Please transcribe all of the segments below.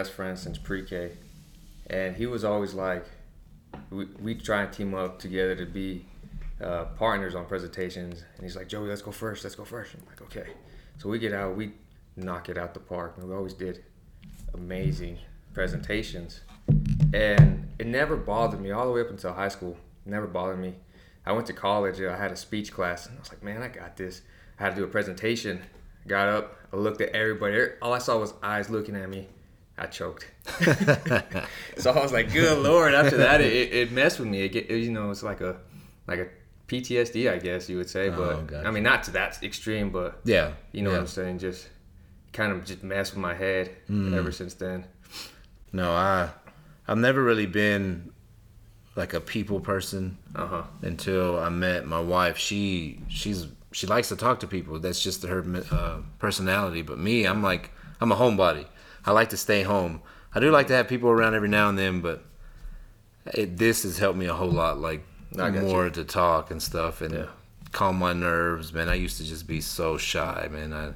best friend since pre-K, and he was always like, we we try and team up together to be uh, partners on presentations, and he's like, Joey, let's go first, let's go first. I'm like, okay. So we get out, we knock it out the park, and we always did amazing presentations, and it never bothered me all the way up until high school. Never bothered me. I went to college, I had a speech class, and I was like, man, I got this. I had to do a presentation. Got up, I looked at everybody. All I saw was eyes looking at me. I choked. so I was like, "Good lord!" After that, it, it messed with me. It, get, you know, it's like a like a PTSD, I guess you would say. Oh, But gotcha. I mean, not to that extreme, but Yeah. you know yeah. what I'm saying. Just kind of just messed with my head Mm. ever since then. No, I I've never really been like a people person Uh huh. until I met my wife. She she's she likes to talk to people. That's just her uh, personality. But me, I'm like I'm a homebody. I like to stay home. I do like to have people around every now and then, but it, this has helped me a whole lot. Like more to talk and stuff and Yeah. calm my nerves. Man, I used to just be so shy. Man, I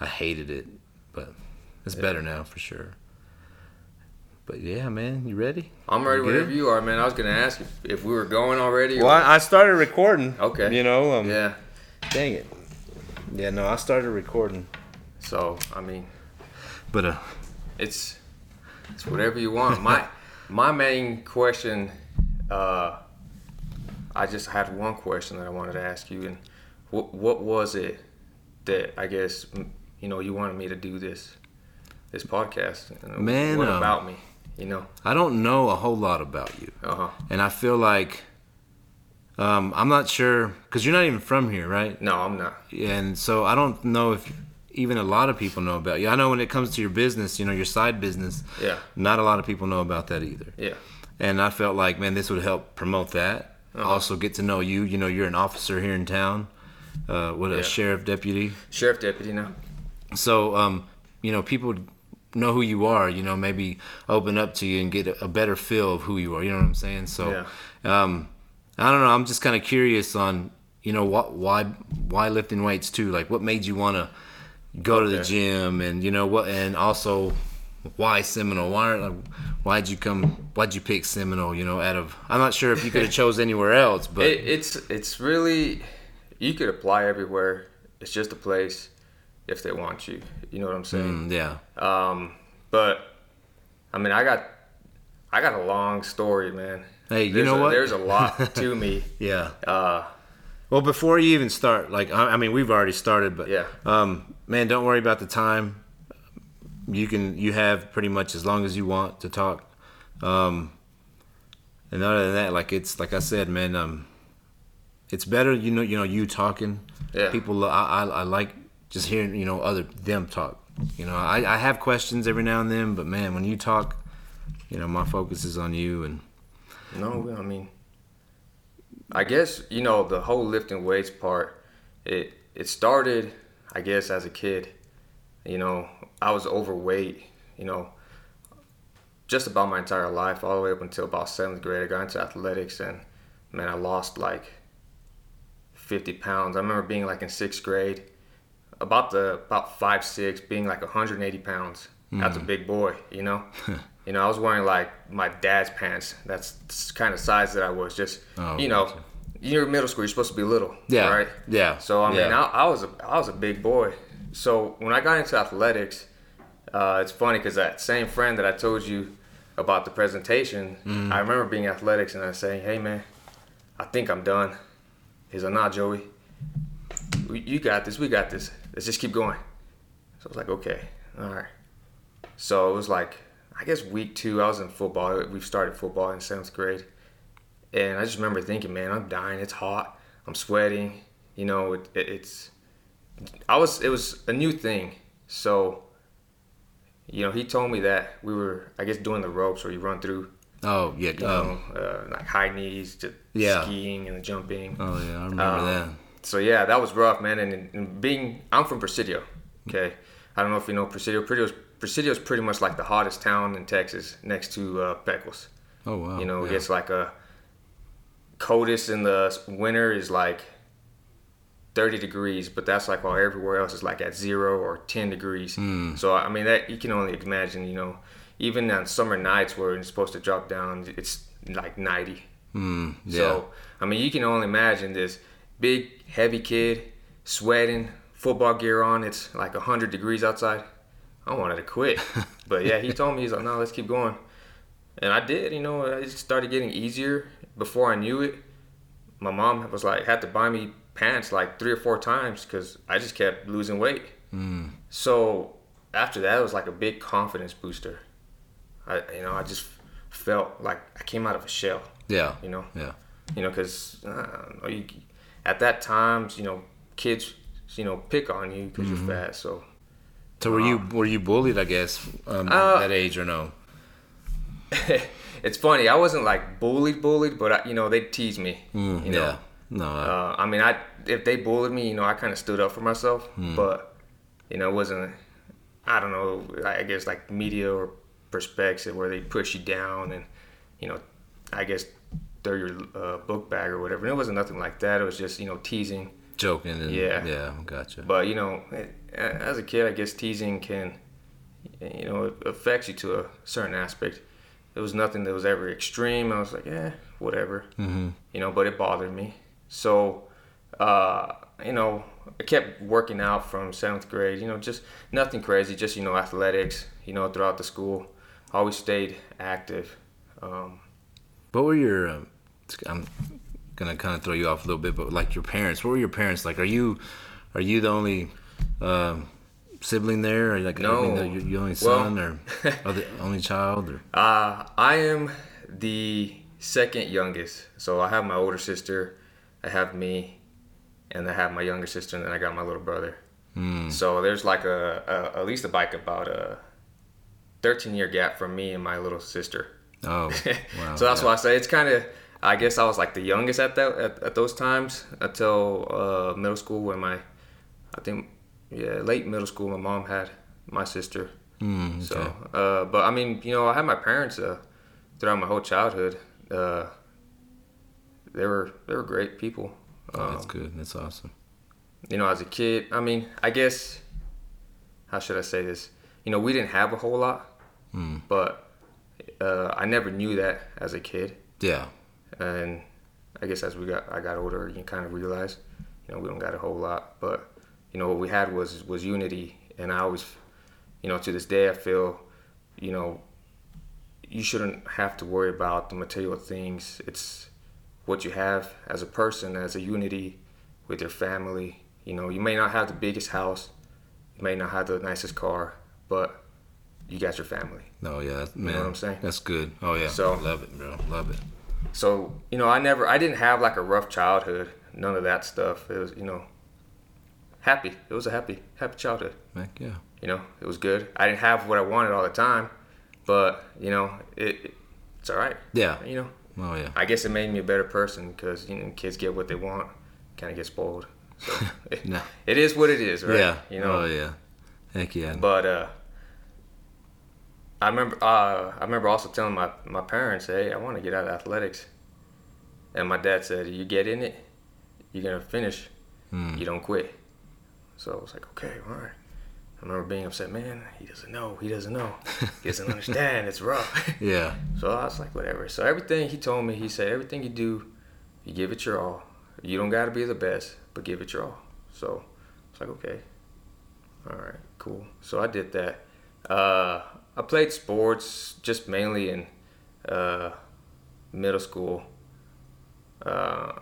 I hated it, but it's better now for sure. But yeah, man, you ready? I'm ready You whenever you are, man. I was gonna ask if, if we were going already. or- Well, I I started recording. Okay. You know, um, yeah. Dang it. Yeah, no, I started recording. So I mean, But uh, it's it's whatever you want. My my main question, uh, I just had one question that I wanted to ask you, and what what was it that I guess you know you wanted me to do this this podcast? Man, what um, about me? You know, I don't know a whole lot about you, uh huh. and I feel like um, I'm not sure because you're not even from here, right? No, I'm not. And so I don't know if even a lot of people know about you. I know when it comes to your business, you know, your side business, Yeah, not a lot of people know about that either. yeah, And I felt like, man, this would help promote that. Uh-huh. Also, get to know you. You know, you're an officer here in town, uh, what a Yeah. sheriff deputy. sheriff deputy now. So, um, you know, people know who you are. You know, maybe open up to you and get a, a better feel of who you are. You know what I'm saying? So, um, I don't know. I'm just kind of curious on, you know, what why why lifting weights too? Like, what made you want to go to the Okay. gym, and you know what, and also why Seminole? Why like, why'd you come? Why'd you pick Seminole? You know, out of I'm not sure if you could have chose anywhere else, but it, it's it's really you could apply everywhere. It's just a place if they want you. You know what I'm saying? mm, yeah, Um, but I mean, I got I got a long story, man. Hey, you There's know a, what? There's a lot to me. yeah. Uh, Well, before you even start, like I I mean, we've already started, but Yeah. um, man, don't worry about the time. You can you have pretty much as long as you want to talk. Um, and other than that, like it's like I said, man, um, it's better you know you know you talking. Yeah. People, I, I I like just hearing you know other them talk. You know, I I have questions every now and then, but man, when you talk, you know, my focus is on you and. no, I mean, I guess you know the whole lifting weights part. It it started, I guess, as a kid. You know, I was overweight. You know, just about my entire life, all the way up until about seventh grade. I got into athletics, and man, I lost like 50 pounds. I remember being like in sixth grade, about the about five six, being like 180 pounds. That's a mm. big boy, you know. you know, I was wearing like my dad's pants. That's the kind of size that I was. Just Oh, you know, gotcha. You're in middle school. You're supposed to be little, Yeah. right? Yeah. So I mean, Yeah. I, I was a I was a big boy. So when I got into athletics, uh, it's funny because that same friend that I told you about the presentation, Mm-hmm. I remember being athletics and I was saying, "Hey man, I think I'm done." He's like, "Nah, Joey, we, you got this. We got this. Let's just keep going." So I was like, "Okay, all right." So it was like, I guess week two, I was in football. We started football in seventh grade, and I just remember thinking, "Man, I'm dying. It's hot. I'm sweating. You know, it, it, it's." I was. It was a new thing, so. You know, he told me that we were, I guess, doing the ropes where you run through, Oh yeah. you Um, know, uh, like high knees, to Yeah. skiing and the jumping. oh yeah. I remember Um, that. So yeah, that was rough, man. And, and being, I'm from Presidio. Okay, I don't know if you know Presidio. Presidio's, Presidio's pretty much like the hottest town in Texas, next to uh, Pecos. Oh wow. You know, yeah. it's like a coldest in the winter is like 30 degrees, but that's like while everywhere else is like at zero or 10 degrees. Mm. So I mean that you can only imagine, you know, even on summer nights where it's supposed to drop down, it's like 90. Mm, yeah. So I mean you can only imagine this big heavy kid sweating, football gear on. It's like 100 degrees outside. I wanted to quit, but yeah, he told me he's like, no, let's keep going, and I did. You know, it started getting easier before I knew it. My mom was like had to buy me pants like three or four times because I just kept losing weight. Mm. So after that, it was like a big confidence booster. I, you know, I just felt like I came out of a shell. Yeah. You know. Yeah. You know, because uh, at that times, you know, kids, you know, pick on you because mm-hmm. you're fat. So. So were you were you bullied? I guess um, uh, at that age or no? it's funny. I wasn't like bullied, bullied, but I, you know they tease me. Mm, you know? Yeah. No. I, uh, I mean, I if they bullied me, you know, I kind of stood up for myself, hmm. but you know, it wasn't. I don't know. I guess like media or perspective where they push you down and you know, I guess throw your uh, book bag or whatever. And it wasn't nothing like that. It was just you know teasing, joking. And, yeah. Yeah. Gotcha. But you know, as a kid, I guess teasing can, you know, it affects you to a certain aspect. It was nothing that was ever extreme. I was like, yeah, whatever. Mm-hmm. You know, but it bothered me. So, uh, you know, I kept working out from seventh grade. You know, just nothing crazy, just you know, athletics. You know, throughout the school, always stayed active. Um, what were your? Um, I'm gonna kind of throw you off a little bit, but like your parents. What were your parents like? Are you, are you the only? Um, sibling there? Or like no, I mean, the, only son well, or, or the only child? Or uh, I am the second youngest. So I have my older sister, I have me, and I have my younger sister, and then I got my little brother. Mm. So there's like a, a, at least a bike about a 13 year gap from me and my little sister. Oh, wow. so that's yeah. why I say it's kind of. I guess I was like the youngest at that at, at those times until uh, middle school when my, I think, yeah, late middle school. My mom had my sister. Mm, okay. So, uh, but I mean, you know, I had my parents uh, throughout my whole childhood. Uh, they were they were great people. Oh, that's um, good. That's awesome. You know, as a kid, I mean, I guess how should I say this? You know, we didn't have a whole lot, mm. but uh, I never knew that as a kid. Yeah. And I guess as we got I got older, you kind of realize, you know, we don't got a whole lot, but you know what we had was was unity, and I always, you know, to this day I feel, you know, you shouldn't have to worry about the material things. It's what you have as a person, as a unity with your family. You know, you may not have the biggest house, you may not have the nicest car, but you got your family. Oh yeah, man. You know what I'm saying? That's good. Oh yeah. So love it, bro. Love it. So you know, I never, I didn't have like a rough childhood. None of that stuff. It was, you know, happy. It was a happy, happy childhood. Heck yeah. You know, it was good. I didn't have what I wanted all the time, but you know, it, it it's all right. Yeah. You know. Oh yeah. I guess it made me a better person because you know kids get what they want, kind of get spoiled. So it, no. it is what it is, right? Yeah. You know. Oh yeah. Heck yeah. But uh, I remember uh, I remember also telling my my parents, hey, I want to get out of athletics, and my dad said, you get in it, you're gonna finish, mm. you don't quit. So I was like, okay, all right. I remember being upset, man, he doesn't know, he doesn't know, he doesn't understand, it's rough. Yeah. So I was like, whatever. So everything he told me, he said, everything you do, you give it your all. You don't got to be the best, but give it your all. So it's like, okay, all right, cool. So I did that. Uh, I played sports just mainly in uh, middle school. Uh,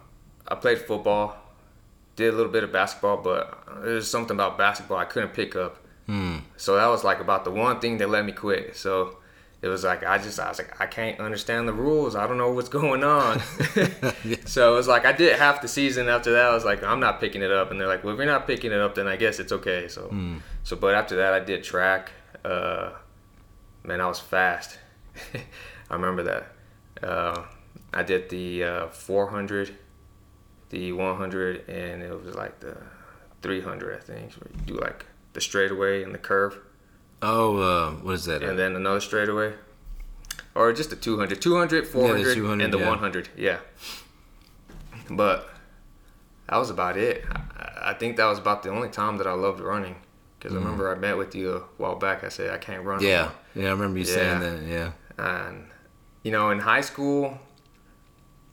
I played football did a little bit of basketball, but there's something about basketball I couldn't pick up. Mm. So that was like about the one thing that let me quit. So it was like I just I was like I can't understand the rules. I don't know what's going on. so it was like I did half the season after that. I was like I'm not picking it up, and they're like, well, if you're not picking it up, then I guess it's okay. So mm. so but after that I did track. Uh, man, I was fast. I remember that. Uh, I did the uh, 400 the 100 and it was like the 300 I think where you do like the straightaway and the curve. Oh, uh, what is that? And then another straightaway. Or just the 200. 200, 400, yeah, 200, and the yeah. 100. Yeah. But that was about it. I, I think that was about the only time that I loved running. Because mm. I remember I met with you a while back. I said I can't run. Yeah, anymore. yeah, I remember you yeah. saying that. Yeah. And you know, in high school,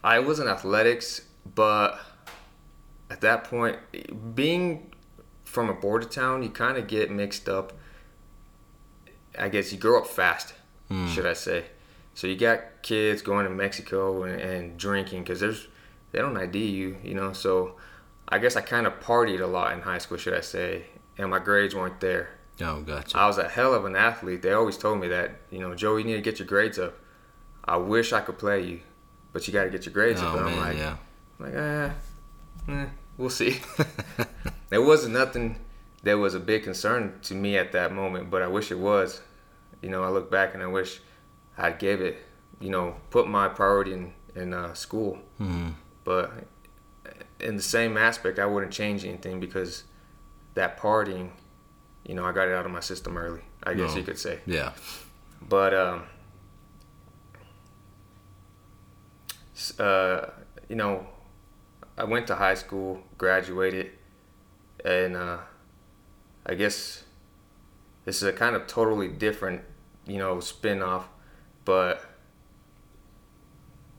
I wasn't athletics, but at that point, being from a border town, you kind of get mixed up. I guess you grow up fast, mm. should I say? So you got kids going to Mexico and, and drinking because there's they don't ID you, you know. So I guess I kind of partied a lot in high school, should I say? And my grades weren't there. Oh, gotcha. I was a hell of an athlete. They always told me that, you know, Joe, you need to get your grades up. I wish I could play you, but you got to get your grades oh, up. And man, I'm like, yeah. Like, eh, eh, we'll see. there wasn't nothing that was a big concern to me at that moment, but I wish it was. You know, I look back and I wish I gave it, you know, put my priority in in uh, school. Mm-hmm. But in the same aspect, I wouldn't change anything because that partying, you know, I got it out of my system early. I guess no. you could say. Yeah. But um, uh, you know, I went to high school, graduated, and uh, I guess this is a kind of totally different, you know, spin off. But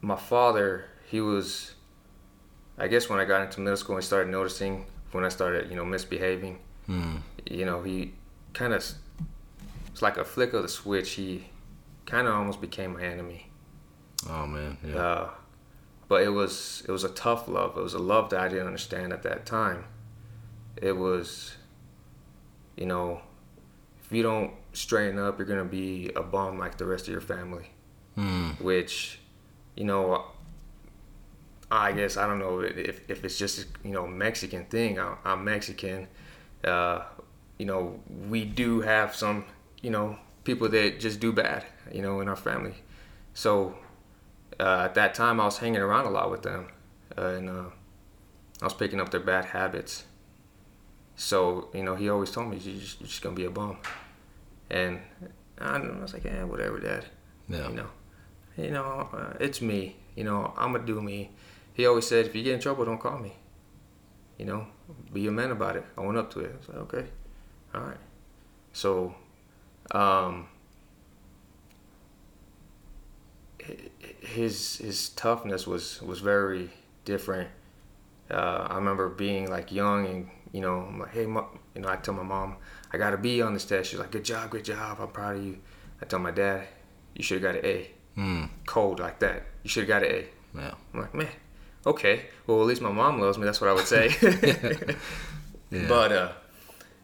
my father, he was, I guess when I got into middle school and started noticing when I started, you know, misbehaving, mm. you know, he kind of, it's like a flick of the switch. He kind of almost became my enemy. Oh man, yeah. Uh, but it was it was a tough love. It was a love that I didn't understand at that time. It was, you know, if you don't straighten up, you're gonna be a bum like the rest of your family. Mm. Which, you know, I guess I don't know if, if it's just you know Mexican thing. I, am Mexican. Uh, you know, we do have some you know people that just do bad. You know, in our family. So uh, at that time, I was hanging around a lot with them, uh, and uh, I was picking up their bad habits. So you know, he always told me, "You're just, you're just gonna be a bum," and I, was like, "Yeah, whatever, Dad." Yeah. You know, you know, uh, it's me. You know, I'm gonna do me. He always said, "If you get in trouble, don't call me." You know, be a man about it. I went up to it. I was like, "Okay, all right." So, um, his his toughness was was very different. Uh, I remember being like young and you know I'm like hey you know I tell my mom I got a B on this test. She's like good job, good job. I'm proud of you. I tell my dad you should have got an A. Mm. Cold like that. You should have got an A. Yeah. I'm like man, okay. Well at least my mom loves me. That's what I would say. yeah. But uh,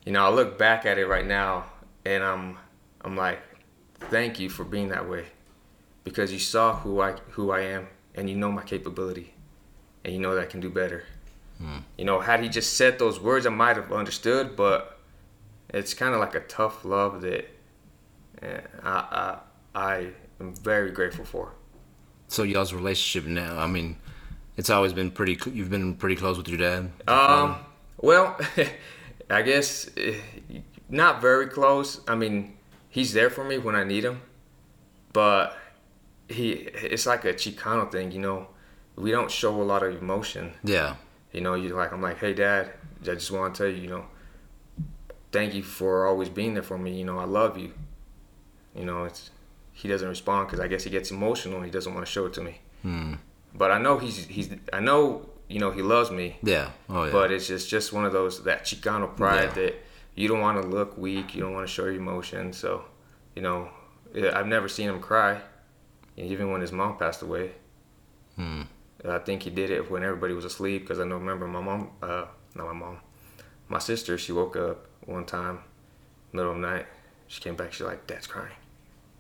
you know I look back at it right now and I'm I'm like thank you for being that way because you saw who I who I am and you know my capability and you know that I can do better. Hmm. You know, had he just said those words, I might have understood, but it's kind of like a tough love that eh, I, I I am very grateful for. So y'all's relationship now, I mean, it's always been pretty. You've been pretty close with your dad. Um. Well, I guess eh, not very close. I mean, he's there for me when I need him, but he it's like a Chicano thing, you know. We don't show a lot of emotion. Yeah. You know, you like I'm like, hey dad, I just want to tell you, you know, thank you for always being there for me. You know, I love you. You know, it's he doesn't respond because I guess he gets emotional and he doesn't want to show it to me. Hmm. But I know he's he's I know you know he loves me. Yeah. Oh yeah. But it's just just one of those that Chicano pride yeah. that you don't want to look weak, you don't want to show your emotion. So, you know, I've never seen him cry even when his mom passed away. Hmm. I think he did it when everybody was asleep because I know remember my mom, uh, not my mom, my sister. She woke up one time, middle of the night. She came back. She's like, "Dad's crying."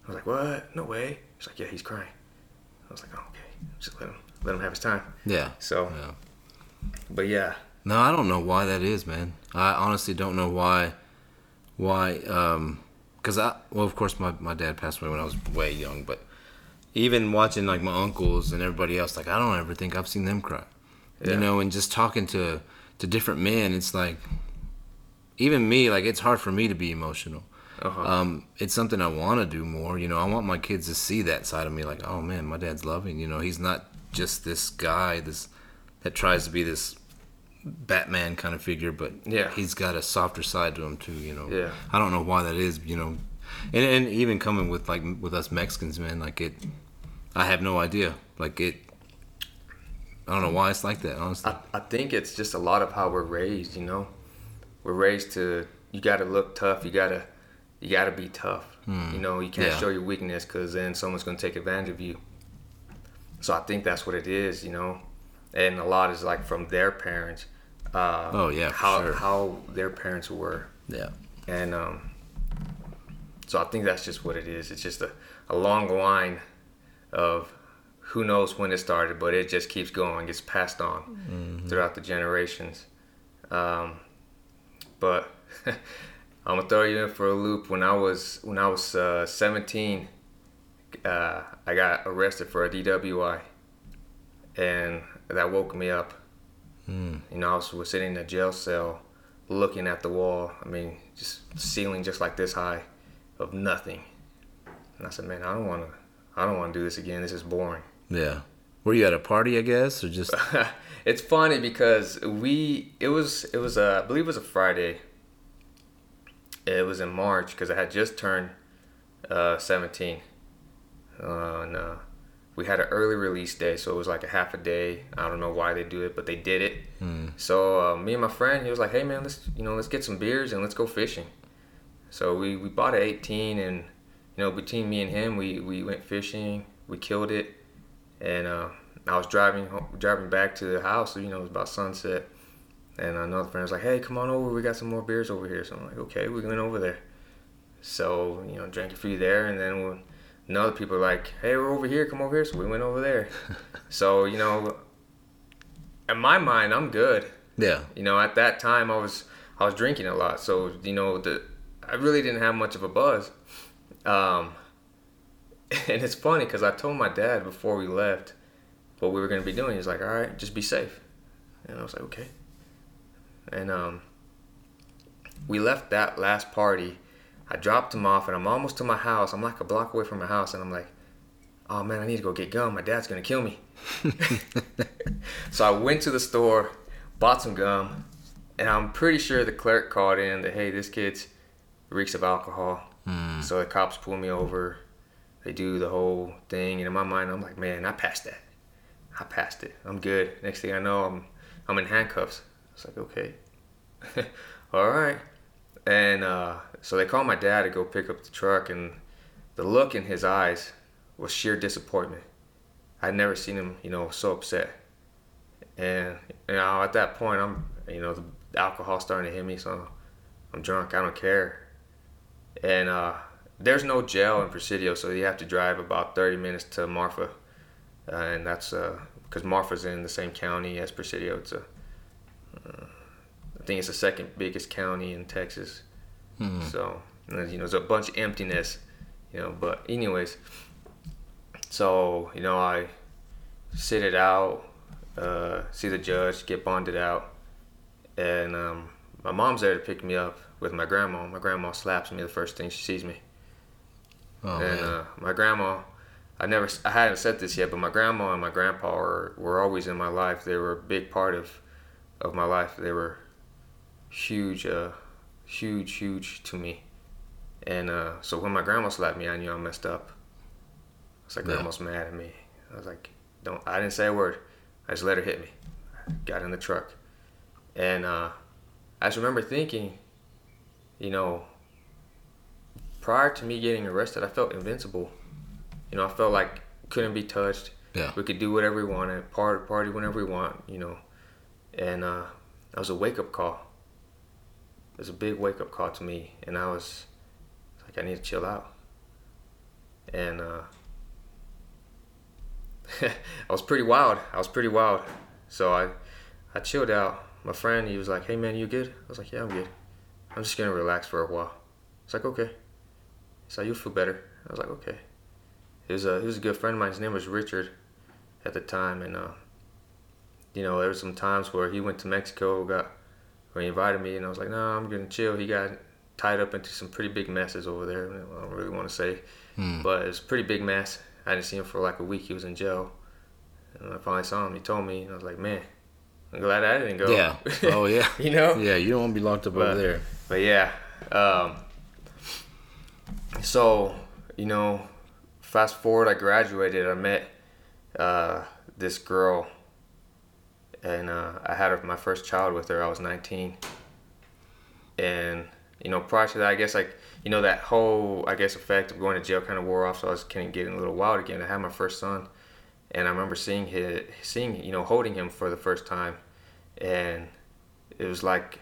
I was like, "What? No way." She's like, "Yeah, he's crying." I was like, "Oh, okay, just let him let him have his time." Yeah. So. Yeah. But yeah. No, I don't know why that is, man. I honestly don't know why. Why? Um, because I well, of course, my my dad passed away when I was way young, but even watching like my uncles and everybody else, like I don't ever think I've seen them cry. Yeah. You know, and just talking to to different men, it's like even me, like it's hard for me to be emotional. Uh-huh. Um, it's something I want to do more. You know, I want my kids to see that side of me. Like, oh man, my dad's loving. You know, he's not just this guy, this that tries to be this Batman kind of figure, but yeah, he's got a softer side to him too. You know. Yeah. I don't know why that is. You know, and and even coming with like with us Mexicans, man, like it. I have no idea. Like it. I don't know why it's like that. Honestly, I, I think it's just a lot of how we're raised. You know, we're raised to you got to look tough. You gotta you gotta be tough. Hmm. You know, you can't Yeah. show your weakness because then someone's gonna take advantage of you. So I think that's what it is. You know, and a lot is like from their parents. Uh, Oh, yeah, how sure. how their parents were, yeah. and um, so I think that's just what it is. It's just a, a long line of who knows when it started, but it just keeps going, gets passed on Mm-hmm. throughout the generations. Um, but I'm gonna throw you in for a loop. When I was when I was uh, 17, uh, I got arrested for a DWI, and that woke me up. Mm. You know, I was, was sitting in a jail cell, looking at the wall. I mean, just ceiling just like this high, of nothing. And I said, man, I don't want to. I don't want to do this again. This is boring. Yeah. Were you at a party, I guess, or just? it's funny because we it was it was a, I believe it was a Friday. It was in March because I had just turned uh, 17, uh, uh, we had an early release day, so it was like a half a day. I don't know why they do it, but they did it. Hmm. So uh, me and my friend, he was like, "Hey man, let's you know let's get some beers and let's go fishing." So we, we bought an 18, and you know between me and him, we, we went fishing. We killed it, and uh, I was driving home, driving back to the house. You know it was about sunset, and another friend was like, "Hey, come on over. We got some more beers over here." So I'm like, "Okay, we went over there." So you know drank a few there, and then when another people were like, "Hey, we're over here. Come over here." So we went over there. so you know, in my mind, I'm good. Yeah. You know, at that time I was I was drinking a lot, so you know the I really didn't have much of a buzz. Um, and it's funny because I told my dad before we left what we were gonna be doing. He was like, "All right, just be safe," and I was like, "Okay." And um, we left that last party. I dropped him off, and I'm almost to my house. I'm like a block away from my house, and I'm like, "Oh man, I need to go get gum. My dad's gonna kill me." so I went to the store, bought some gum, and I'm pretty sure the clerk called in that hey, this kid's reeks of alcohol. So the cops pull me over. They do the whole thing, and in my mind, I'm like, man, I passed that. I passed it. I'm good. Next thing I know, I'm I'm in handcuffs. It's like okay, all right. And uh, so they called my dad to go pick up the truck, and the look in his eyes was sheer disappointment. I'd never seen him, you know, so upset. And you know, at that point, I'm, you know, the alcohol starting to hit me, so I'm drunk. I don't care. And uh, there's no jail in Presidio, so you have to drive about 30 minutes to Marfa, uh, and that's because Marfa's in the same county as Presidio. It's a, uh, I think it's the second biggest county in Texas. So and then, you know, there's a bunch of emptiness, you know. But anyways, so you know, I sit it out, uh, see the judge, get bonded out, and um, my mom's there to pick me up with my grandma. My grandma slaps me the first thing she sees me, Oh and uh, my grandma. I never, I hadn't said this yet, but my grandma and my grandpa were, were always in my life. They were a big part of, of my life. They were huge, uh, huge, huge to me. And uh, so when my grandma slapped me, I knew I messed up. I was like, Yeah. grandma's mad at me. I was like, don't. I didn't say a word. I just let her hit me. Got in the truck, and uh, I just remember thinking, you know, prior to me getting arrested, I felt invincible. You know, I felt like couldn't be touched. Yeah. We could do whatever we wanted, party, party whenever we want. You know, and uh, that was a wake up call. It was a big wake up call to me, and I was like, I need to chill out. And uh, I was pretty wild. I was pretty wild. So I, I chilled out. My friend, he was like, "Hey man, you good?" I was like, "Yeah, I'm good. I'm just gonna relax for a while." It's like, "Okay." So you'll feel better. I was like, "Okay." He was a he was a good friend of mine. His name was Richard, at the time, and uh, you know, there was some times where he went to Mexico, got where he invited me, and I was like, "No, I'm gonna chill." He got tied up into some pretty big messes over there. I don't really want to say, Hmm. but it was a pretty big mess. I didn't see him for like a week. He was in jail. And I finally saw him, he told me, and I was like, man, I'm glad I didn't go. Yeah. Oh yeah. you know. Yeah, you don't want to be locked up but, over there. But yeah. Um, so you know, fast forward, I graduated. I met uh, this girl, and uh, I had my first child with her. I was 19, and you know, prior to that, I guess like you know that whole I guess effect of going to jail kind of wore off. So I was kind of getting a little wild again. I had my first son, and I remember seeing his, seeing you know, holding him for the first time, and it was like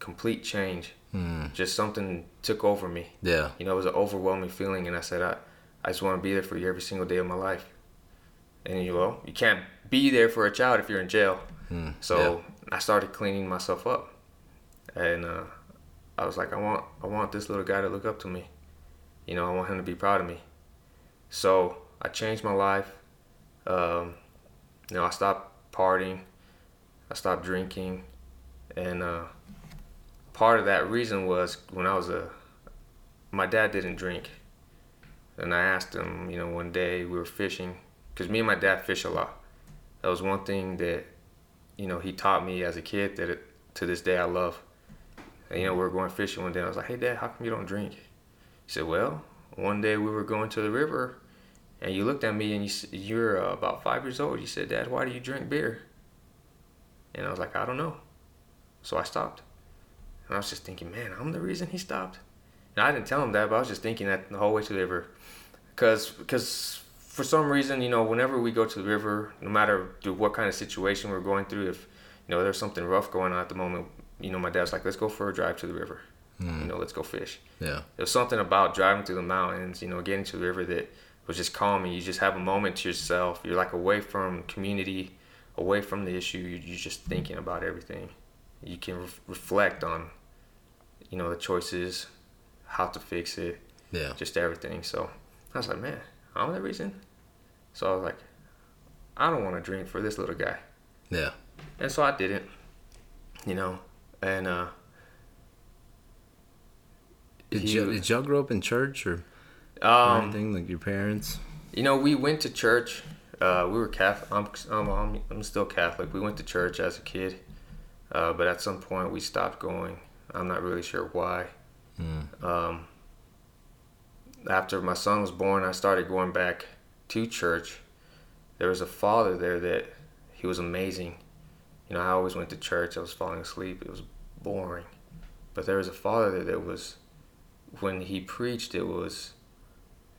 complete change. Mm. Just something took over me. Yeah. You know, it was an overwhelming feeling, and I said, I, I just want to be there for you every single day of my life. And you know, you can't be there for a child if you're in jail. Mm. So yeah. I started cleaning myself up, and uh, I was like, I want, I want this little guy to look up to me. You know, I want him to be proud of me. So I changed my life. Um, you know, I stopped partying. I stopped drinking, and uh, part of that reason was when I was a my dad didn't drink, and I asked him, you know, one day we were fishing because me and my dad fish a lot. That was one thing that you know he taught me as a kid that it, to this day I love. And, you know, we were going fishing one day. I was like, "Hey, Dad, how come you don't drink?" He said, "Well, one day we were going to the river, and you looked at me and you you're uh, about five years old. You said, Dad, why do you drink beer?" And I was like, "I don't know." So I stopped. And I was just thinking, man, I'm the reason he stopped. And I didn't tell him that, but I was just thinking that the whole way to the river. Because because for some reason, you know, whenever we go to the river, no matter what kind of situation we're going through, if, you know, there's something rough going on at the moment, you know, my dad's like, let's go for a drive to the river. Mm. You know, let's go fish. Yeah. There's something about driving through the mountains, you know, getting to the river that was just calming. You just have a moment to yourself. You're like away from community, away from the issue. You're just thinking about everything you can re- reflect on you know the choices how to fix it yeah just everything so i was like man i'm the reason so i was like i don't want to drink for this little guy yeah and so i didn't you know and uh did, he, you, did y'all grow up in church or, um, or anything like your parents you know we went to church uh, we were Catholic. I'm, I'm, I'm still Catholic. We went to church as a kid. Uh, but at some point, we stopped going. I'm not really sure why. Mm. Um, after my son was born, I started going back to church. There was a father there that he was amazing. You know, I always went to church. I was falling asleep. It was boring. But there was a father there that was, when he preached, it was,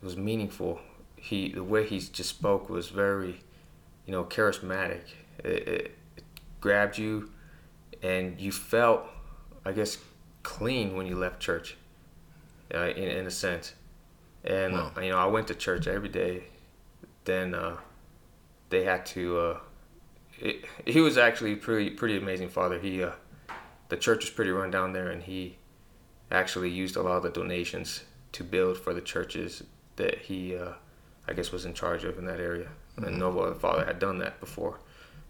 it was meaningful. He the way he just spoke was very, you know, charismatic. It, it, it grabbed you and you felt, I guess, clean when you left church, uh, in in a sense. And wow. you know, I went to church every day. Then uh, they had to. Uh, it, he was actually pretty pretty amazing father. He uh, the church was pretty run down there, and he actually used a lot of the donations to build for the churches that he, uh, I guess, was in charge of in that area. Mm-hmm. And no other father had done that before.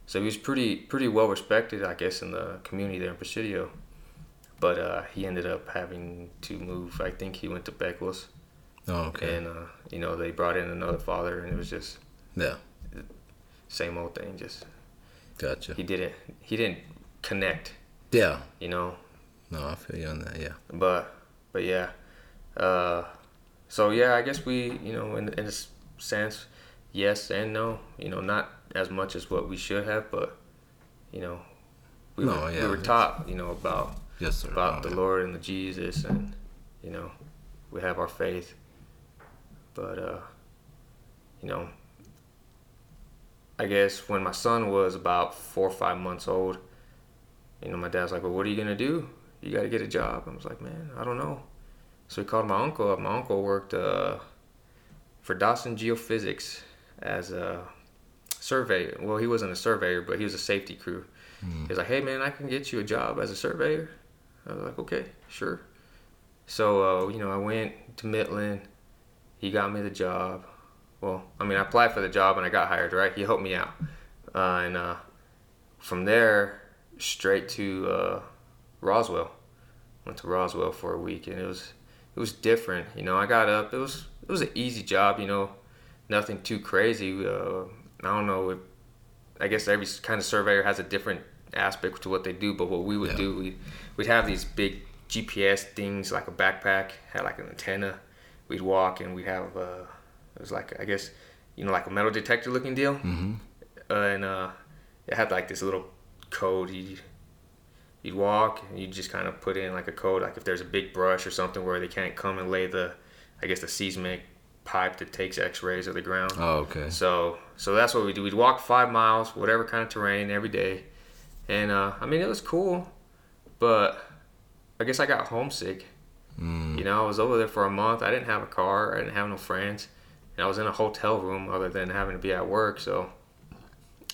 So he was pretty pretty well respected, I guess, in the community there in Presidio. But uh, he ended up having to move. I think he went to Pecos. Oh, okay. And uh, you know they brought in another father, and it was just yeah, same old thing. Just gotcha. He didn't he didn't connect. Yeah. You know. No, I feel you on that. Yeah. But but yeah, uh, so yeah, I guess we you know in in a sense, yes and no. You know, not as much as what we should have, but you know, we, no, were, yeah, we were taught, you know, about yes, sir. about oh, the yeah. Lord and the Jesus, and you know, we have our faith. But uh, you know, I guess when my son was about four or five months old, you know, my dad's like, "Well, what are you gonna do? You got to get a job." I was like, "Man, I don't know." So he called my uncle up. My uncle worked uh, for Dawson Geophysics as a surveyor. Well, he wasn't a surveyor, but he was a safety crew. Mm. He was like, "Hey, man, I can get you a job as a surveyor." I was like, "Okay, sure." So uh, you know, I went to Midland. He got me the job. Well, I mean, I applied for the job and I got hired. Right? He helped me out, uh, and uh, from there straight to uh, Roswell. Went to Roswell for a week, and it was it was different. You know, I got up. It was it was an easy job. You know, nothing too crazy. I don't know. I guess every kind of surveyor has a different aspect to what they do, but what we would yeah. do, we we'd have these big GPS things like a backpack, had like an antenna. We'd walk and we'd have uh, it was like I guess you know like a metal detector looking deal, mm-hmm. uh, and uh, it had like this little code. You you'd walk and you just kind of put in like a code, like if there's a big brush or something where they can't come and lay the, I guess the seismic pipe that takes X-rays of the ground. Oh, okay. So so that's what we do. We'd walk five miles, whatever kind of terrain, every day, and uh, I mean it was cool, but I guess I got homesick. Mm. You know, I was over there for a month. I didn't have a car. I didn't have no friends, and I was in a hotel room other than having to be at work. So,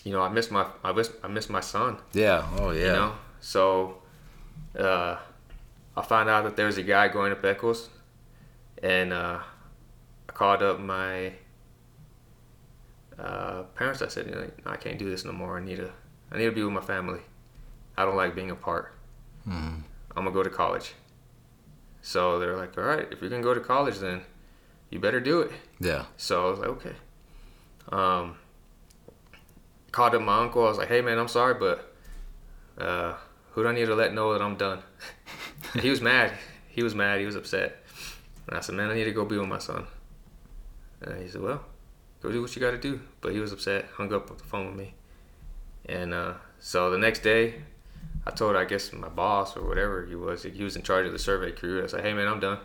you know, I missed my I missed I missed my son. Yeah. Oh yeah. You know, so uh, I found out that there was a guy going to Pecos, and uh, I called up my uh, parents. I said, you know, I can't do this no more. I need to, I need to be with my family. I don't like being apart. Mm. I'm gonna go to college. So they're like, all right, if you're gonna go to college, then you better do it. Yeah. So I was like, okay. Um, called up my uncle. I was like, hey man, I'm sorry, but uh, who do I need to let know that I'm done? he was mad. He was mad. He was upset. And I said, man, I need to go be with my son. And he said, well, go do what you got to do. But he was upset, hung up the phone with me. And uh, so the next day, I told, I guess, my boss or whatever he was, he was in charge of the survey crew. I said, hey, man, I'm done.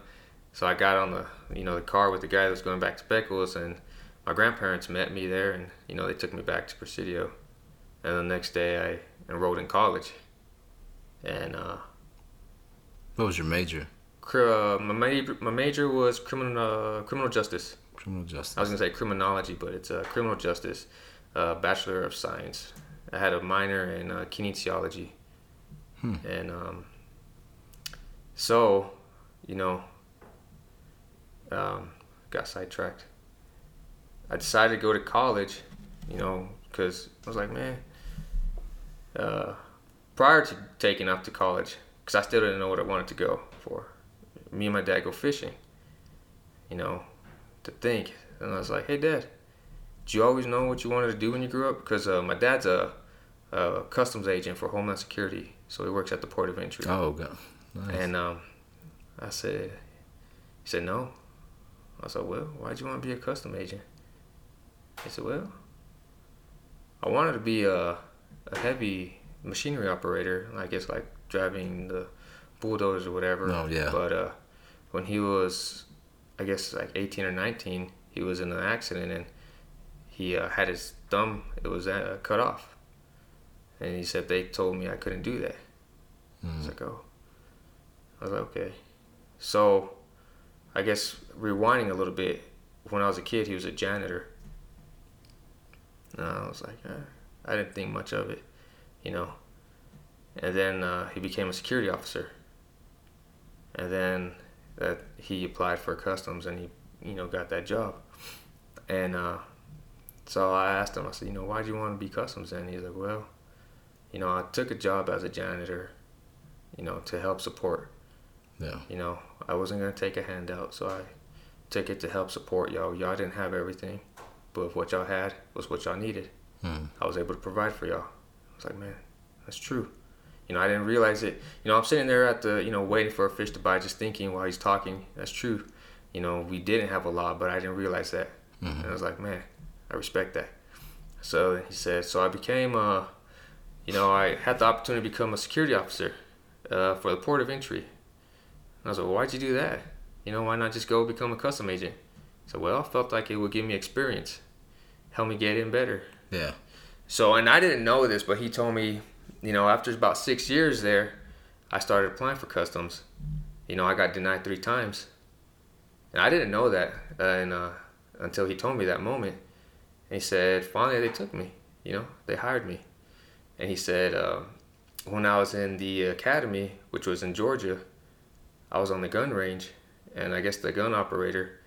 So I got on the, you know, the car with the guy that was going back to Pecos, and my grandparents met me there, and, you know, they took me back to Presidio. And the next day, I enrolled in college. And, uh, what was your major? Uh, my major, my major was criminal uh, criminal justice. Criminal justice. I was gonna say criminology, but it's uh, criminal justice, uh, bachelor of science. I had a minor in uh, kinesiology, hmm. and um, so, you know, um, got sidetracked. I decided to go to college, you know, because I was like, man, uh, prior to taking off to college, because I still didn't know what I wanted to go for me and my dad go fishing. You know, to think. And I was like, hey, dad, do you always know what you wanted to do when you grew up? Because uh, my dad's a, a, customs agent for Homeland Security, so he works at the port of entry. Oh, God. Nice. And um, I said, he said, no. I said, well, why'd you want to be a custom agent? He said, well, I wanted to be a, a heavy machinery operator, I guess like driving the bulldozer or whatever. Oh, yeah. But uh, when he was, I guess like 18 or 19, he was in an accident and he uh, had his thumb, it was uh, cut off. And he said, they told me I couldn't do that. Mm. I was like, oh. I was like, okay. So, I guess rewinding a little bit, when I was a kid, he was a janitor. And I was like, eh, I didn't think much of it, you know. And then uh, he became a security officer and then that he applied for customs and he you know got that job. And uh, so i asked him i said you know why do you want to be customs and he's like well you know i took a job as a janitor you know to help support. Yeah. You know i wasn't going to take a handout so i took it to help support y'all. Y'all didn't have everything but what y'all had was what y'all needed. Hmm. i was able to provide for y'all. I was like man that's true you know, I didn't realize it. You know, I'm sitting there at the, you know, waiting for a fish to bite, just thinking while he's talking. That's true. You know, we didn't have a lot, but I didn't realize that. Mm-hmm. And I was like, man, I respect that. So he said, so I became, uh, you know, I had the opportunity to become a security officer uh, for the port of entry. And I was like, well, why'd you do that? You know, why not just go become a custom agent? So, well, I felt like it would give me experience, help me get in better. Yeah. So, and I didn't know this, but he told me you know, after about six years there, I started applying for customs. You know, I got denied three times, and I didn't know that, uh, and uh, until he told me that moment. And he said, finally they took me. You know, they hired me, and he said, uh, when I was in the academy, which was in Georgia, I was on the gun range, and I guess the gun operator,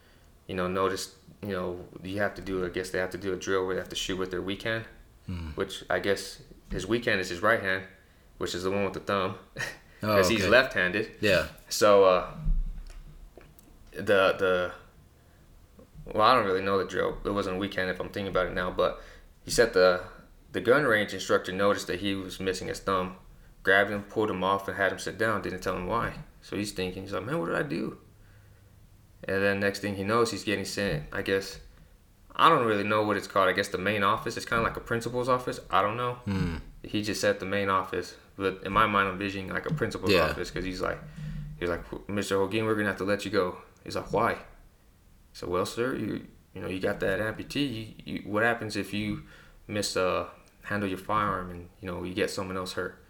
you know, noticed, you know, you have to do, I guess they have to do a drill where they have to shoot with their weak hand, mm. which I guess his weak hand is his right hand, which is the one with the thumb, because oh, okay. he's left-handed. Yeah. So uh, the the well, I don't really know the drill. It wasn't a weak hand if I'm thinking about it now, but he said the the gun range instructor noticed that he was missing his thumb, grabbed him, pulled him off, and had him sit down. Didn't tell him why. So he's thinking, he's like, man, what did I do? And then next thing he knows, he's getting sent. I guess I don't really know what it's called. I guess the main office. It's kind of like a principal's office. I don't know. Mm. He just said the main office, but in my mind, I'm envisioning like a principal's Yeah. office because he's like, he's like, Mr. Hogan, we're gonna have to let you go. He's like, why? So well, sir, you you know you got that amputee. You, you, what happens if you miss uh handle your firearm and you know you get someone else hurt?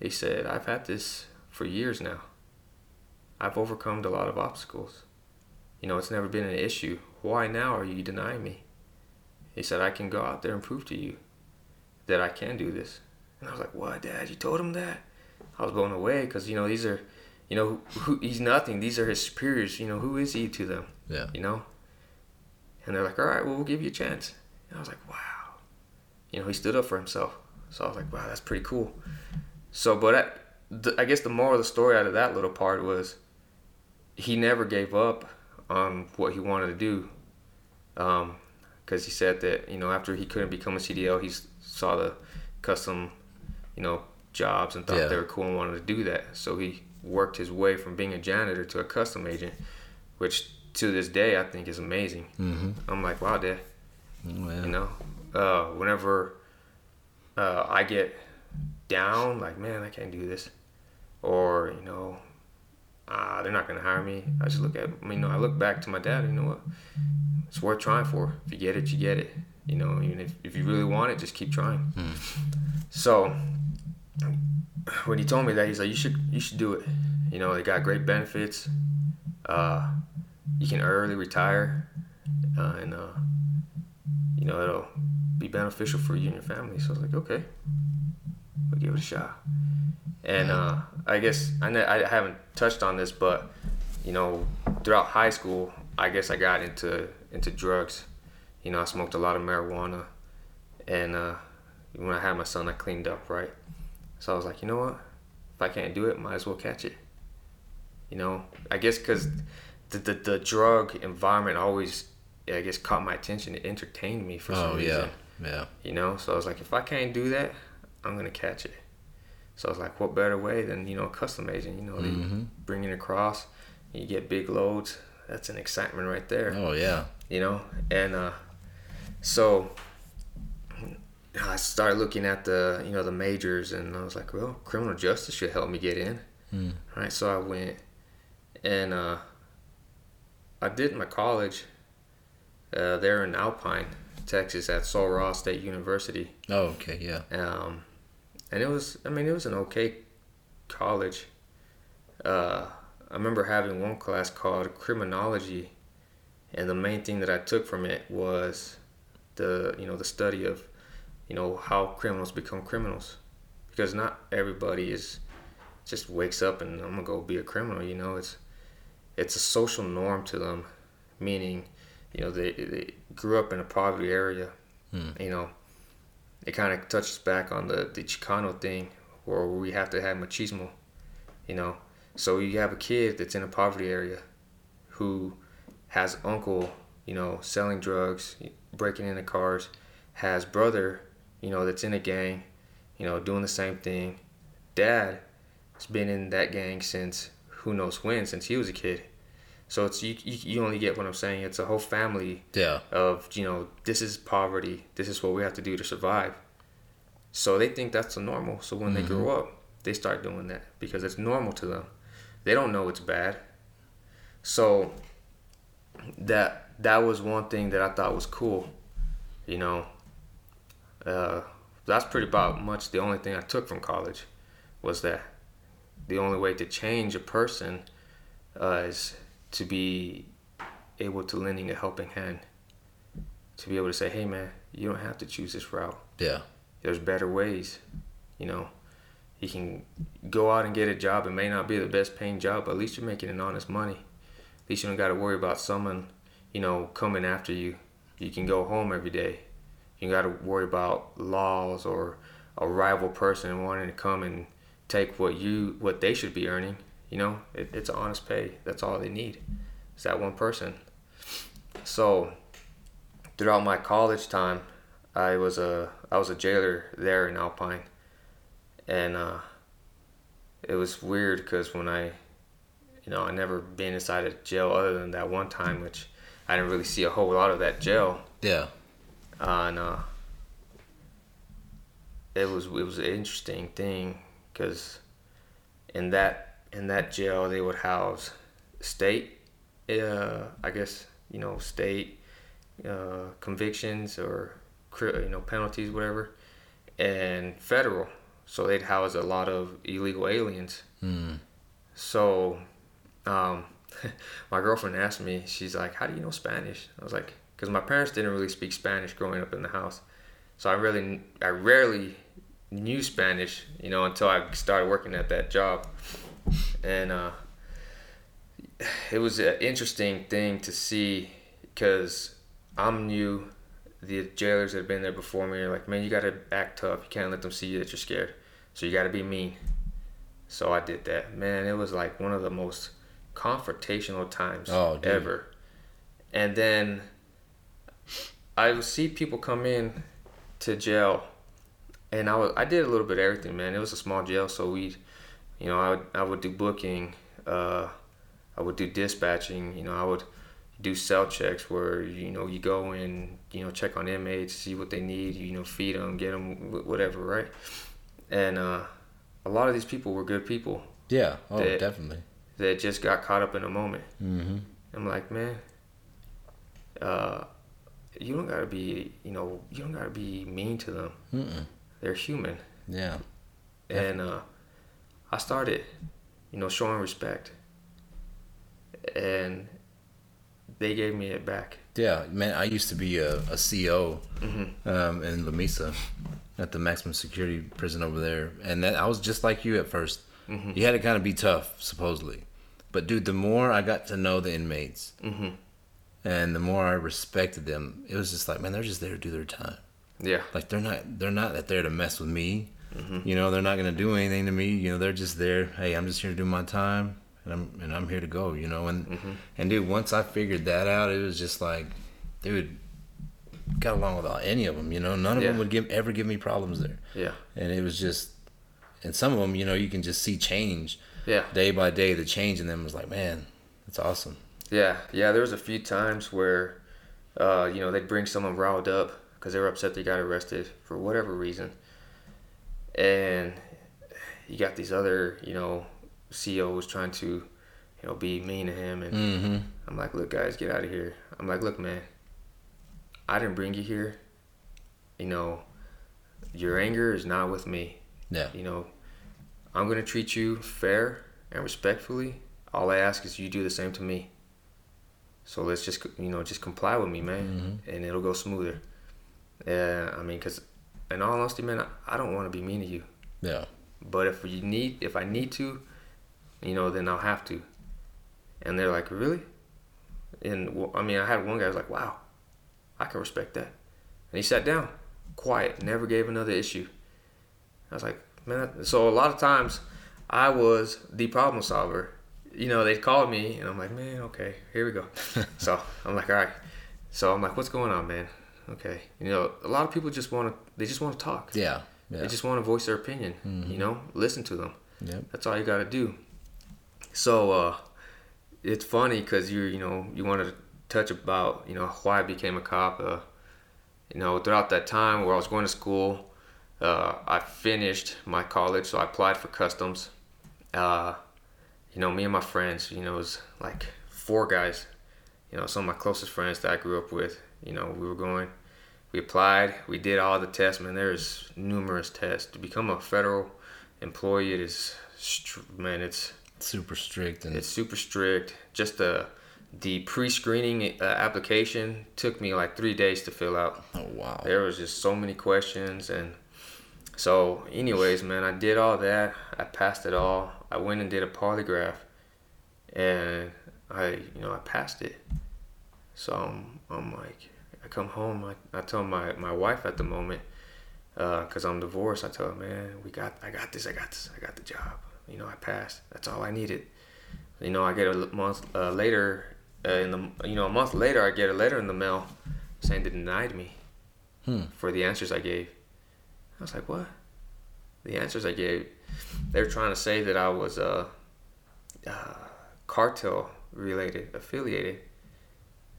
He said, I've had this for years now. I've overcome a lot of obstacles. You know, it's never been an issue. Why now are you denying me? He said, I can go out there and prove to you that I can do this. And I was like, what, Dad? You told him that? I was blown away because, you know, these are, you know, who, he's nothing. These are his superiors. You know, who is he to them? Yeah. You know? And they're like, all right, well, we'll give you a chance. And I was like, wow. You know, he stood up for himself. So I was like, wow, that's pretty cool. So, but I, the, I guess the moral of the story out of that little part was he never gave up on what he wanted to do. Because he said that, you know, after he couldn't become a CDL, he saw the custom, you know, jobs and thought Yeah. they were cool and wanted to do that. So he worked his way from being a janitor to a custom agent, which to this day I think is amazing. Mm-hmm. I'm like, wow, Dad, Oh, yeah. you know, uh, whenever uh, I get down, like, man, I can't do this, or you know, ah, they're not gonna hire me. I just look at, I mean, you know, I look back to my dad. You know what? It's worth trying for. If you get it, you get it. You know, even if, if you really want it, just keep trying. So when he told me that, he's like, you should you should do it. You know, they got great benefits. Uh, you can early retire, uh, and uh, you know it'll be beneficial for you and your family. So I was like, okay, we'll give it a shot. And uh, I guess I, I haven't touched on this, but you know, throughout high school, I guess I got into into drugs. You know, I smoked a lot of marijuana, and uh, when I had my son, I cleaned up right. So I was like, you know what? If I can't do it, might as well catch it. You know, I guess because the, the the drug environment always, I guess, caught my attention. It entertained me for some Oh, yeah. Yeah. You know, so I was like, if I can't do that, I'm gonna catch it. So I was like, what better way than you know, a custom agent? You know, they Mhm. bring it across, you get big loads. That's an excitement right there Oh, yeah. you know and uh so i started looking at the you know the majors and i was like well criminal justice should help me get in Mm. right so i went and uh i did my college uh, there in alpine texas at Sul Ross state university Oh, okay. Yeah. um, and it was I mean it was an okay college. Uh, I remember having one class called criminology, and the main thing that I took from it was the you know the study of you know how criminals become criminals, because not everybody is just wakes up and I'm gonna go be a criminal. You know it's it's a social norm to them, meaning you know they, they grew up in a poverty area, Hmm. you know it kind of touches back on the the Chicano thing where we have to have machismo, you know. So you have a kid that's in a poverty area who has uncle, you know, selling drugs, breaking into cars, has brother, you know, that's in a gang, you know, doing the same thing. Dad has been in that gang since who knows when, since he was a kid. So it's you, you, you only get what I'm saying. It's a whole family Yeah. of you know this is poverty. This is what we have to do to survive. So they think that's the normal. So when they grow up they start doing that because it's normal to them. They don't know it's bad. So that that was one thing that i thought was cool you know. Uh, that's pretty about much the only thing i took from college was that the only way to change a person uh, is to be able to lending a helping hand to be able to say hey man you don't have to choose this route. Yeah. there's better ways you know. You can go out and get a job. It may not be the best paying job but at least you're making an honest money. At least you don't got to worry about someone you know coming after you. You can go home every day. You got to worry about laws or a rival person wanting to come and take what you what they should be earning you know it, it's honest pay that's all they need it's that one person so throughout my college time I was a I was a jailer there in Alpine, and uh, it was weird because when I, you know, I never been inside a jail other than that one time, which I didn't really see a whole lot of that jail. Yeah. Uh, and uh, it was it was an interesting thing because in that in that jail they would house state, uh, I guess you know state uh, convictions or you know penalties whatever, and federal. So they'd house a lot of illegal aliens. Mm. So, um, my girlfriend asked me, she's like, "How do you know Spanish?" I was like, "Because my parents didn't really speak Spanish growing up in the house, so I really, I rarely knew Spanish, you know, until I started working at that job, and uh, it was an interesting thing to see because I'm new. The jailers that have been there before me are like, man, you gotta act tough. You can't let them see you that you're scared. So you gotta be mean. So I did that. Man, it was like one of the most confrontational times oh, ever. And then I would see people come in to jail, and I was I did a little bit of everything, man. It was a small jail, so we, you know, I would I would do booking, uh, I would do dispatching, you know, I would do cell checks where you know you go in, you know, check on inmates, see what they need, you know, feed them, get them, whatever, right? And uh, a lot of these people were good people. Yeah. Oh, that, definitely that just got caught up in a moment. Mm-hmm. I'm like, man, uh, you don't gotta be, you know, you don't gotta be mean to them. Mm-mm. They're human. Yeah. And uh, I started, you know, showing respect, and they gave me it back. Yeah, man, I used to be a, a CO mm-hmm. um, in Lamesa at the maximum security prison over there, and that I was just like you at 1st mm-hmm. You had to kind of be tough, supposedly. But dude, the more I got to know the inmates, mm-hmm. and the more I respected them, it was just like, man, they're just there to do their time. Yeah. Like they're not they're not that there to mess with me. Mm-hmm. You know, they're not gonna do anything to me. You know, they're just there. Hey, I'm just here to do my time, and I'm and I'm here to go. You know, and mm-hmm. and dude, once I figured that out, it was just like, dude, got along with all, any of them. You know, none of yeah. them would give ever give me problems there. Yeah. And it was just, and some of them, you know, you can just see change yeah. Day by day, the change in them was like, man, that's awesome. Yeah, yeah. There was a few times where, uh, you know, they'd bring someone riled up because they were upset they got arrested for whatever reason, and you got these other, you know, COs trying to, you know, be mean to him, and mm-hmm. I'm like, look, guys, get out of here. I'm like, look, man, I didn't bring you here. You know, your anger is not with me. Yeah. You know, I'm gonna treat you fair and respectfully. All I ask is you do the same to me. So let's just you know just comply with me, man, mm-hmm. and it'll go smoother. Yeah, I mean, cause in all honesty, man, I, I don't want to be mean to you. Yeah. But if you need, if I need to, you know, then I'll have to. And they're like, really? And well, I mean, I had one guy was like, wow, I can respect that. And he sat down, quiet, never gave another issue. I was like, man. So a lot of times, I was the problem solver. You know, they called me, and I'm like, man, okay, here we go. so I'm like, all right. So I'm like, what's going on, man? Okay, you know, a lot of people just want to, they just want to talk. Yeah, yeah. They just want to voice their opinion. Mm-hmm. You know, listen to them. Yep. That's all you got to do. So uh, it's funny because you, you know, you wanted to touch about, you know, why I became a cop. Uh, you know, throughout that time where I was going to school, uh, I finished my college, so I applied for customs. Uh, you know, me and my friends, you know, it was like four guys, you know, some of my closest friends that I grew up with. You know, we were going, we applied, we did all the tests. Man, there's numerous tests to become a federal employee. It is, man, it's super strict and it's super strict. Just the the pre-screening uh, application took me like three days to fill out. Oh wow! There was just so many questions and so, anyways, man, I did all that. I passed it all. I went and did a polygraph, and I, you know, I passed it. So I'm, I'm like, come home. I, I tell my my wife at the moment, uh, cause I'm divorced. I tell her, man, we got, I got this. I got this. I got the job. You know, I passed. That's all I needed. You know, I get a month uh, later, uh, in the, you know, a month later, I get a letter in the mail saying they denied me. hmm. for the answers I gave. I was like, what? The answers I gave, they were trying to say that I was uh, uh, cartel related, affiliated,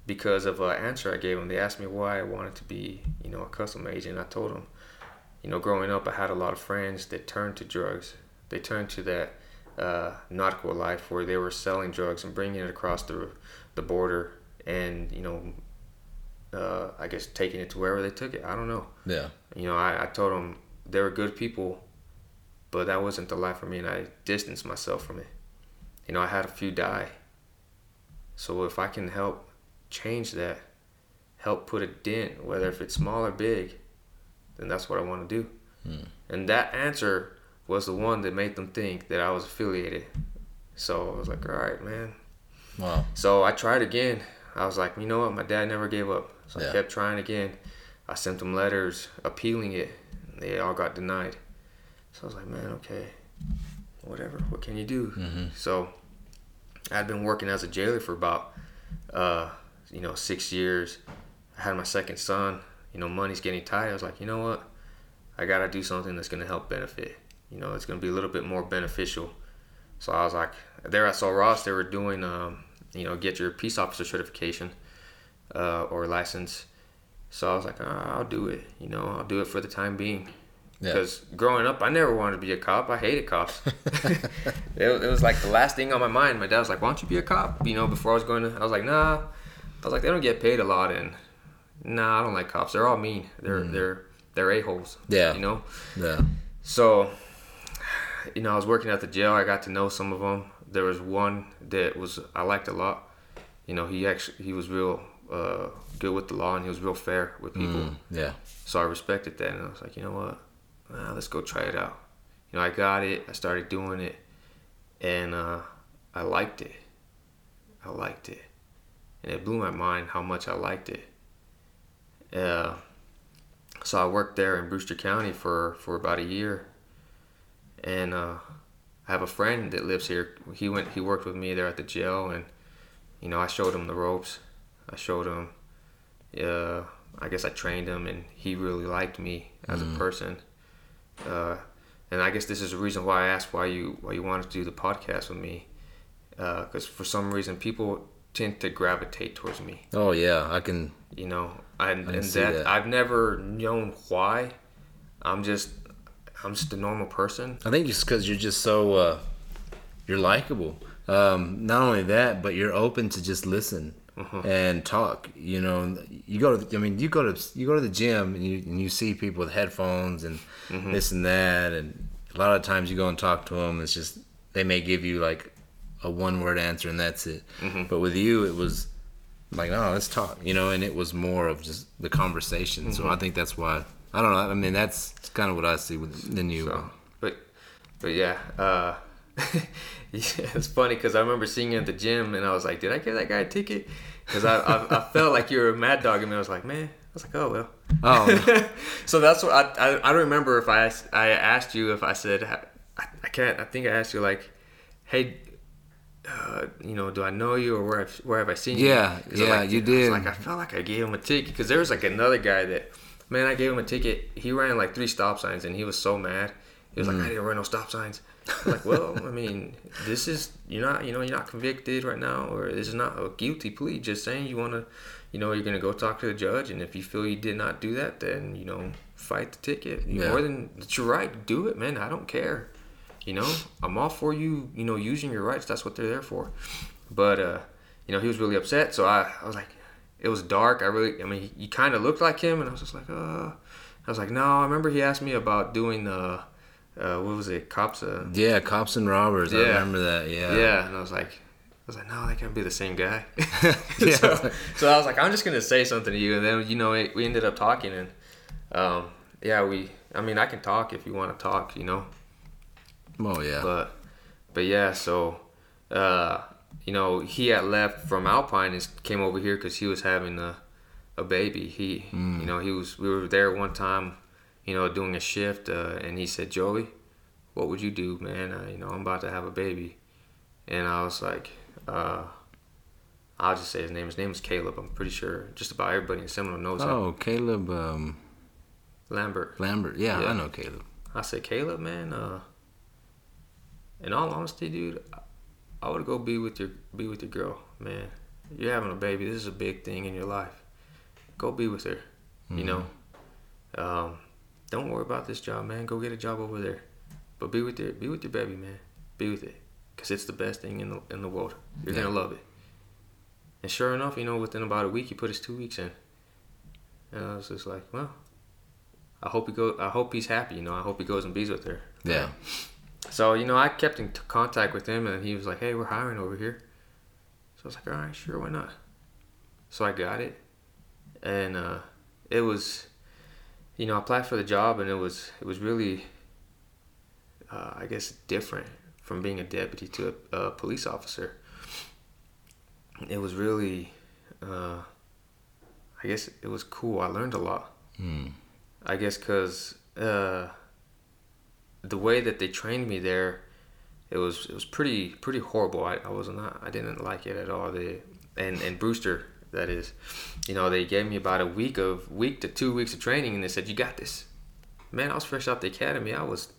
because of an answer I gave them. They asked me why I wanted to be, you know, a custom agent. I told them, you know, growing up, I had a lot of friends that turned to drugs. They turned to that uh, nautical life where they were selling drugs and bringing it across the the border, and you know, uh, I guess taking it to wherever they took it. I don't know. Yeah. You know, I, I told them they were good people, but that wasn't the life for me, and I distanced myself from it. You know, I had a few die. So if I can help change that, help put a dent, whether if it's small or big, then that's what I want to do. Hmm. And that answer was the one that made them think that I was affiliated. So I was like, all right, man. Wow. So I tried again. I was like, you know what? My dad never gave up. So yeah. I kept trying again. I sent them letters appealing it. They all got denied. So I was like, man, okay, whatever. What can you do? Mm-hmm. So I'd been working as a jailer for about, uh, you know, six years. I had my second son. You know, money's getting tight. I was like, you know what? I gotta do something that's gonna help benefit. You know, it's gonna be a little bit more beneficial. So I was like, there I saw Ross. They were doing, um, you know, get your peace officer certification uh, or license. So I was like, oh, I'll do it. You know, I'll do it for the time being. Because yeah. growing up, I never wanted to be a cop. I hated cops. it, it, was like the last thing on my mind. My dad was like, "Why don't you be a cop?" You know, before I was going to, I was like, "Nah." I was like, "They don't get paid a lot, and nah, I don't like cops. They're all mean. They're mm. they're they're a holes. Yeah, you know. Yeah. So, you know, I was working at the jail. I got to know some of them. There was one that was I liked a lot. You know, he actually he was real uh, good with the law and he was real fair with people. Mm, yeah. So I respected that, and I was like, you know what? uh, let's go try it out. You know, I got it. I started doing it, and uh, I liked it. I liked it, and it blew my mind how much I liked it. Uh, so I worked there in Brewster County for for about a year, and uh, I have a friend that lives here. He went. He worked with me there at the jail, and you know, I showed him the ropes. I showed him. Uh, I guess I trained him, and he really liked me as mm. a person uh, and I guess this is the reason why I asked why you why you wanted to do the podcast with me, because uh, for some reason people tend to gravitate towards me. Oh yeah, I can. You know, I, and that, that, I've never known why. I'm just I'm just a normal person. I think just because you're just so uh, you're likable. Um, not only that, but you're open to just listen uh-huh. and talk. You know, you go to. I mean, you go to you go to the gym and you and you see people with headphones and mm-hmm. this and that, and a lot of times you go and talk to them. It's just they may give you like a one word answer and that's it. Mm-hmm. But with you, it was like, no, let's talk. You know, and it was more of just the conversation. Mm-hmm. So I think that's why. I don't know. I mean, that's kind of what I see with the new. So, but, but yeah. Uh, yeah, it's funny because I remember seeing you at the gym and I was like, did I give that guy a ticket? Because I, I, I, felt like you were a mad dog and I was like, man. I was like, oh well. Oh. so that's what I, I, I don't remember if I asked, I asked you if I said I, I can't I think I asked you like, hey, uh, you know, do I know you or where have, where have I seen you? Yeah, yeah, like, you did. like I felt like I gave him a ticket because there was like another guy that, man, I gave him a ticket. He ran like three stop signs and he was so mad. He was mm. like, I didn't run no stop signs like, well, I mean, this is you're not you know you're not convicted right now, or this is not a guilty plea. Just saying you want to, you know, you're gonna go talk to the judge, and if you feel you did not do that, then you know, fight the ticket. Yeah. More than it's your right, do it, man. I don't care. You know, I'm all for you. You know, using your rights. That's what they're there for. But uh, you know, he was really upset. So I, I was like, it was dark. I really, I mean, he, he kind of looked like him, and I was just like, uh. I was like, no. I remember he asked me about doing the uh, what was it, cops? Uh, yeah, cops and robbers. Yeah. I remember that. Yeah. Yeah, and I was like, I was like, no, that can't be the same guy. yeah. so, so, I was like, I'm just gonna say something to you, and then you know we ended up talking, and um, yeah, we. I mean, I can talk if you want to talk, you know. Oh yeah. But but yeah, so uh, you know he had left from Alpine and came over here because he was having a a baby. He mm. you know he was we were there one time you know, doing a shift, uh, and he said, Joey, what would you do, man? Uh, you know, I'm about to have a baby. And I was like, uh, I'll just say his name. His name is Caleb. I'm pretty sure just about everybody in Seminole knows oh, him. Oh, Caleb. Um, Lambert. Lambert, yeah, yeah, I know Caleb. I said, Caleb, man. Uh, in all honesty, dude, I would go be with your be with your girl, man. You're having a baby. This is a big thing in your life. Go be with her. Mm-hmm. You know. Um, don't worry about this job, man. Go get a job over there. But be with your be with your baby, man. Be with it, cause it's the best thing in the in the world. You're yeah. gonna love it. And sure enough, you know, within about a week, he put his two weeks in. And I was just like, well, I hope he go. I hope he's happy. You know, I hope he goes and bees with her. Yeah. So you know, I kept in t- contact with him, and he was like, "Hey, we're hiring over here." So I was like, "All right, sure, why not?" So I got it, and uh, it was, you know, I applied for the job, and it was it was really, uh, I guess, different from being a deputy to a, a police officer. It was really, uh, I guess, it was cool. I learned a lot. Mm. I guess because uh, the way that they trained me there, it was it was pretty pretty horrible. I, I was not I didn't like it at all. They and and Brewster that is, you know, they gave me about a week of week to two weeks of training, and they said you got this. Man, I was fresh out the academy. I was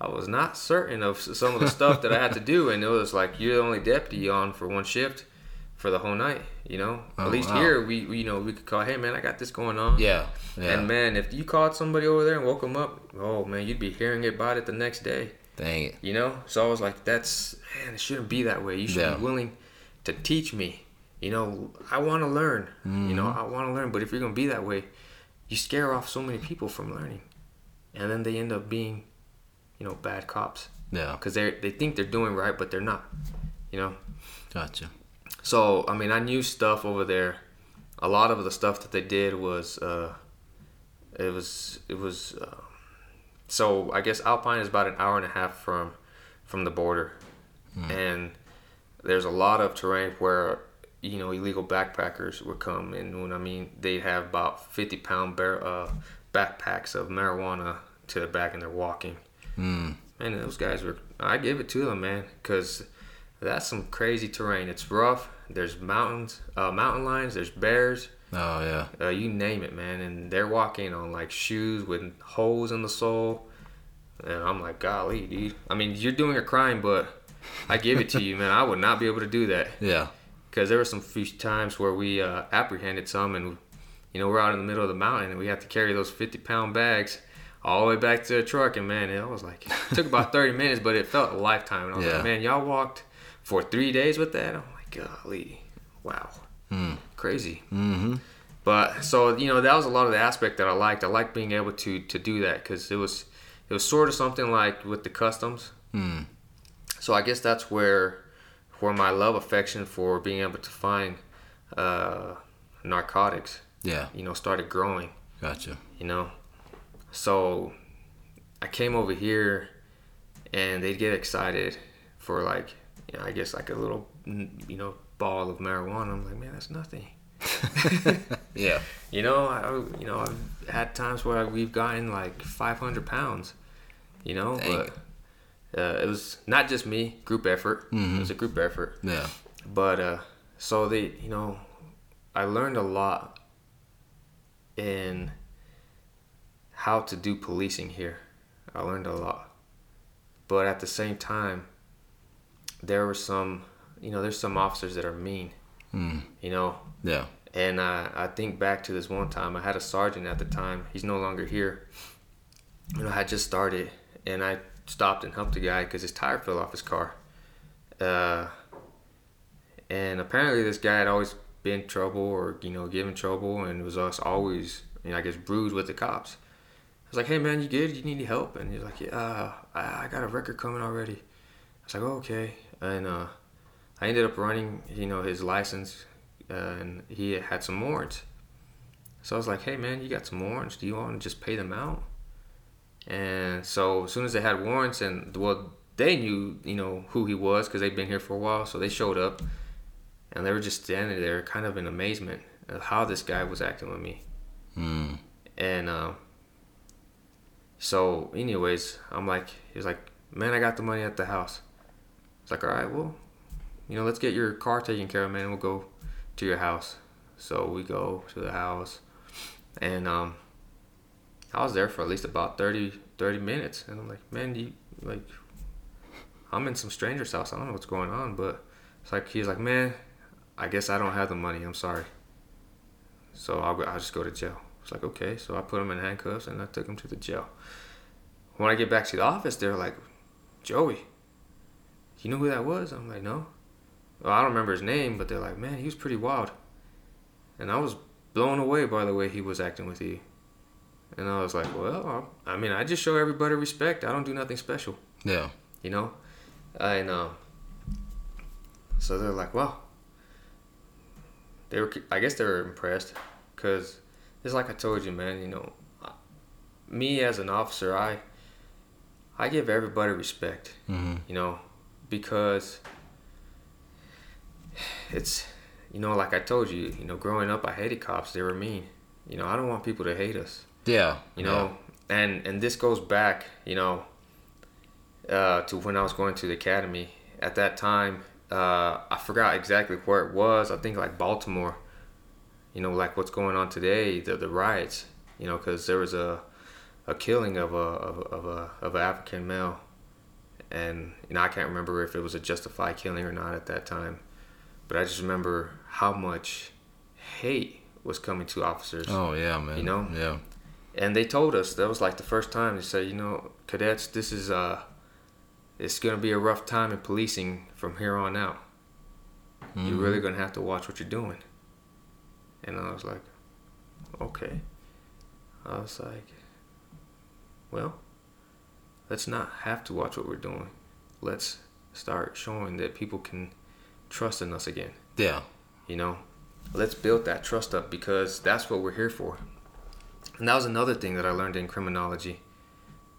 I was not certain of some of the stuff that I had to do, and it was like you're the only deputy on for one shift for the whole night. You know, oh, at least wow. here we, we, you know we could call, hey man, I got this going on. Yeah, yeah. And man, if you called somebody over there and woke them up, oh man, you'd be hearing about it the next day. Dang it. You know, so I was like, that's man, it shouldn't be that way. You should yeah. be willing to teach me. You know, I want to learn. Mm-hmm. You know, mm-hmm. I want to learn. But if you're gonna be that way, you scare off so many people from learning, and then they end up being, you know, bad cops. Yeah. Because they they think they're doing right, but they're not. You know. Gotcha. So I mean, I knew stuff over there. A lot of the stuff that they did was, uh, it was it was. Uh, so I guess Alpine is about an hour and a half from from the border, mm. and there's a lot of terrain where you know illegal backpackers would come, and when I mean they'd have about 50 pound bear, uh, backpacks of marijuana to their back, and they're walking. Mm. And those guys were, I give it to them, man, because that's some crazy terrain. It's rough. There's mountains, uh, mountain lions. There's bears. Oh yeah. Uh, you name it, man. And they're walking on like shoes with holes in the sole. And I'm like, golly, dude. I mean, you're doing a crime, but I give it to you, man. I would not be able to do that. Yeah. Because there were some few times where we uh, apprehended some, and you know we're out in the middle of the mountain, and we have to carry those 50 pound bags all the way back to the truck. And man, it was like it took about 30 minutes, but it felt a lifetime. And I was yeah. like, man, y'all walked for three days with that. I'm like, golly, wow, mm. crazy. Mm-hmm. But so you know that was a lot of the aspect that I liked. I liked being able to to do that because it was it was sort of something like with the customs. Mm. So I guess that's where where my love affection for being able to find uh, narcotics. Yeah. You know, started growing. Gotcha. You know, so I came over here, and they'd get excited for like you know, I guess like a little, you know, ball of marijuana. I'm like, man, that's nothing. yeah. You know, I, you know, I've had times where we've gotten like 500 pounds. You know, Dang. but uh, it was not just me. Group effort. Mm-hmm. It was a group effort. Yeah. But uh, so they, you know, I learned a lot in how to do policing here. I learned a lot. But at the same time, there were some, you know, there's some officers that are mean. Mm. You know. Yeah. And uh, I think back to this one time. I had a sergeant at the time. He's no longer here. You know, I had just started, and I stopped and helped a guy because his tire fell off his car. Uh, and apparently, this guy had always been trouble or you know given trouble, and was us always, you know, I guess, brewed with the cops. I was like, "Hey man, you good? You need any help?" And he's like, "Yeah, uh, I got a record coming already." I was like, oh, "Okay." And uh, I ended up running, you know, his license, uh, and he had some warrants. So I was like, "Hey, man, you got some warrants? Do you want to just pay them out?" And so as soon as they had warrants, and well, they knew, you know, who he was because they'd been here for a while, so they showed up, and they were just standing there, kind of in amazement of how this guy was acting with me. Mm. And uh, so, anyways, I'm like, he was like, "Man, I got the money at the house." It's like, all right, well, you know, let's get your car taken care of, man. We'll go to your house. So we go to the house, and um, I was there for at least about 30, 30 minutes, and I'm like, man, you like, I'm in some stranger's house. I don't know what's going on, but it's like he's like, man, I guess I don't have the money. I'm sorry. So I'll I'll just go to jail. It's like okay. So I put him in handcuffs and I took him to the jail. When I get back to the office, they're like, Joey, you know who that was? I'm like, no. Well, I don't remember his name, but they're like, man, he was pretty wild. And I was blown away by the way he was acting with you. And I was like, well, I mean, I just show everybody respect. I don't do nothing special. Yeah. You know? I know. So they're like, well, they were, I guess they were impressed because it's like I told you, man, you know, me as an officer, I, I give everybody respect, mm-hmm. you know, because it's, you know, like I told you, you know, growing up, I hated cops. They were mean. You know, I don't want people to hate us. Yeah. You know, yeah. and and this goes back, you know, uh, to when I was going to the academy. At that time, uh, I forgot exactly where it was. I think like Baltimore. You know, like what's going on today, the the riots. You know, because there was a a killing of a of a, of a of an African male, and you know I can't remember if it was a justified killing or not at that time, but I just remember how much hate was coming to officers. Oh yeah, man. You know. Yeah. And they told us that was like the first time they said, you know, cadets, this is uh it's going to be a rough time in policing from here on out. Mm-hmm. You're really going to have to watch what you're doing. And I was like, okay. I was like, well, let's not have to watch what we're doing. Let's start showing that people can trust in us again. Yeah. You know, let's build that trust up because that's what we're here for. And that was another thing that I learned in criminology.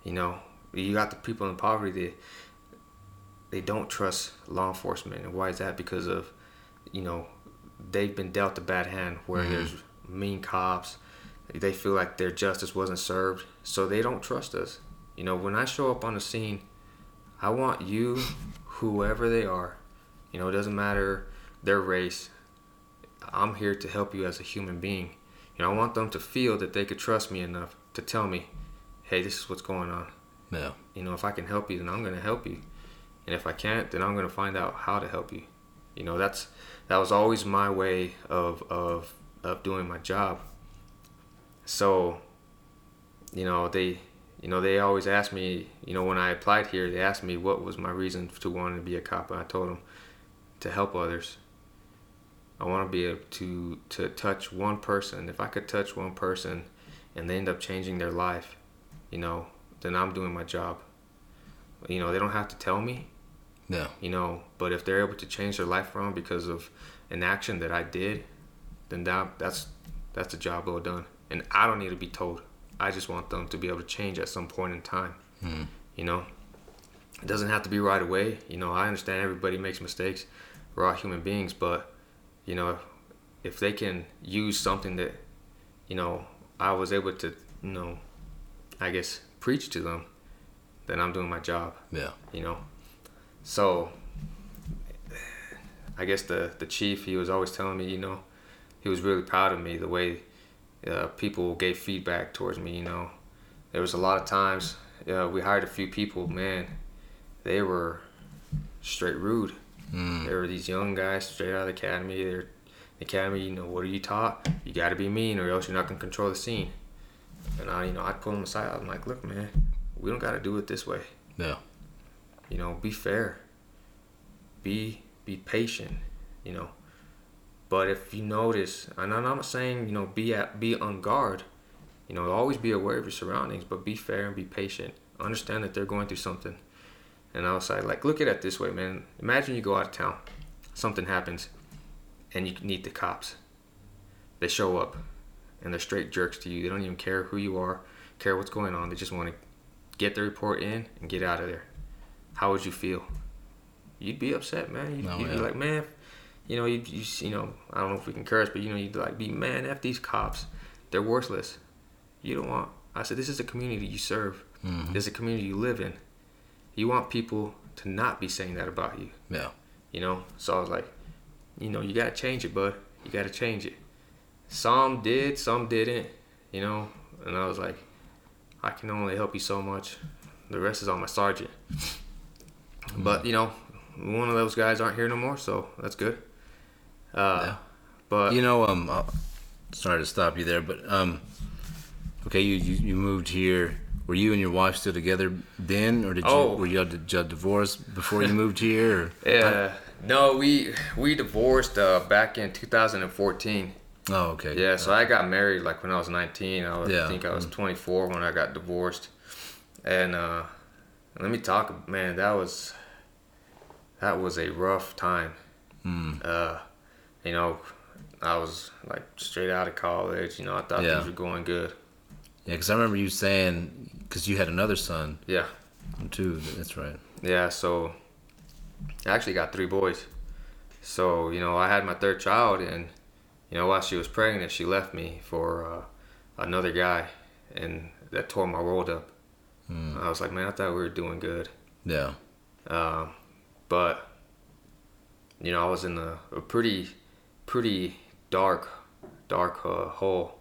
You know, you got the people in poverty, they, they don't trust law enforcement. And why is that? Because of, you know, they've been dealt a bad hand where mm-hmm. there's mean cops. They feel like their justice wasn't served, so they don't trust us. You know, when I show up on the scene, I want you, whoever they are, you know, it doesn't matter their race. I'm here to help you as a human being. You know, I want them to feel that they could trust me enough to tell me, hey, this is what's going on. Yeah. You know, if I can help you, then I'm going to help you. And if I can't, then I'm going to find out how to help you. You know, that's that was always my way of of of doing my job. So, you know, they you know, they always ask me, you know, when I applied here, they asked me what was my reason to wanting to be a cop, and I told them to help others. I want to be able to to touch one person. If I could touch one person, and they end up changing their life, you know, then I'm doing my job. You know, they don't have to tell me. No. You know, but if they're able to change their life around because of an action that I did, then that that's that's a job well done. And I don't need to be told. I just want them to be able to change at some point in time. Mm. You know, it doesn't have to be right away. You know, I understand everybody makes mistakes. We're all human beings, but you know, if they can use something that, you know, I was able to, you know, I guess preach to them, then I'm doing my job. Yeah. You know, so I guess the the chief he was always telling me, you know, he was really proud of me the way uh, people gave feedback towards me. You know, there was a lot of times uh, we hired a few people, man, they were straight rude. Mm. There were these young guys straight out of the academy. They're the academy, you know, what are you taught? You got to be mean, or else you're not gonna control the scene. And I, you know, I'd pull them aside. I'm like, look, man, we don't got to do it this way. No. You know, be fair. Be be patient. You know. But if you notice, and I'm not saying you know be at be on guard. You know, always be aware of your surroundings, but be fair and be patient. Understand that they're going through something. And I was like, like, look at it this way, man. Imagine you go out of town, something happens, and you need the cops. They show up, and they're straight jerks to you. They don't even care who you are, care what's going on. They just want to get the report in and get out of there. How would you feel? You'd be upset, man. You'd, oh, you'd yeah. be like, man, you know, you, you, you know, I don't know if we can curse, but you know, you'd like be, man, f these cops. They're worthless. You don't want. I said, this is a community you serve. Mm-hmm. This is a community you live in. You want people to not be saying that about you. Yeah. You know, so I was like, you know, you gotta change it, bud. You gotta change it. Some did, some didn't. You know, and I was like, I can only help you so much. The rest is on my sergeant. Mm. But you know, one of those guys aren't here no more, so that's good. Uh, yeah. But you know, um, I'll, sorry to stop you there, but um, okay, you, you you moved here. Were you and your wife still together then, or did you oh. were you did you divorce before you moved here? Or? Yeah, no, we we divorced uh, back in 2014. Oh, okay. Yeah, so I got married like when I was 19. I, was, yeah. I think I was mm. 24 when I got divorced, and uh, let me talk, man. That was that was a rough time. Mm. Uh, you know, I was like straight out of college. You know, I thought yeah. things were going good. Yeah, because I remember you saying because you had another son. Yeah. Too. That's right. Yeah. So I actually got three boys. So you know, I had my third child, and you know, while she was pregnant, she left me for uh, another guy, and that tore my world up. Mm. I was like, man, I thought we were doing good. Yeah. Uh, but you know, I was in a, a pretty, pretty dark, dark uh, hole.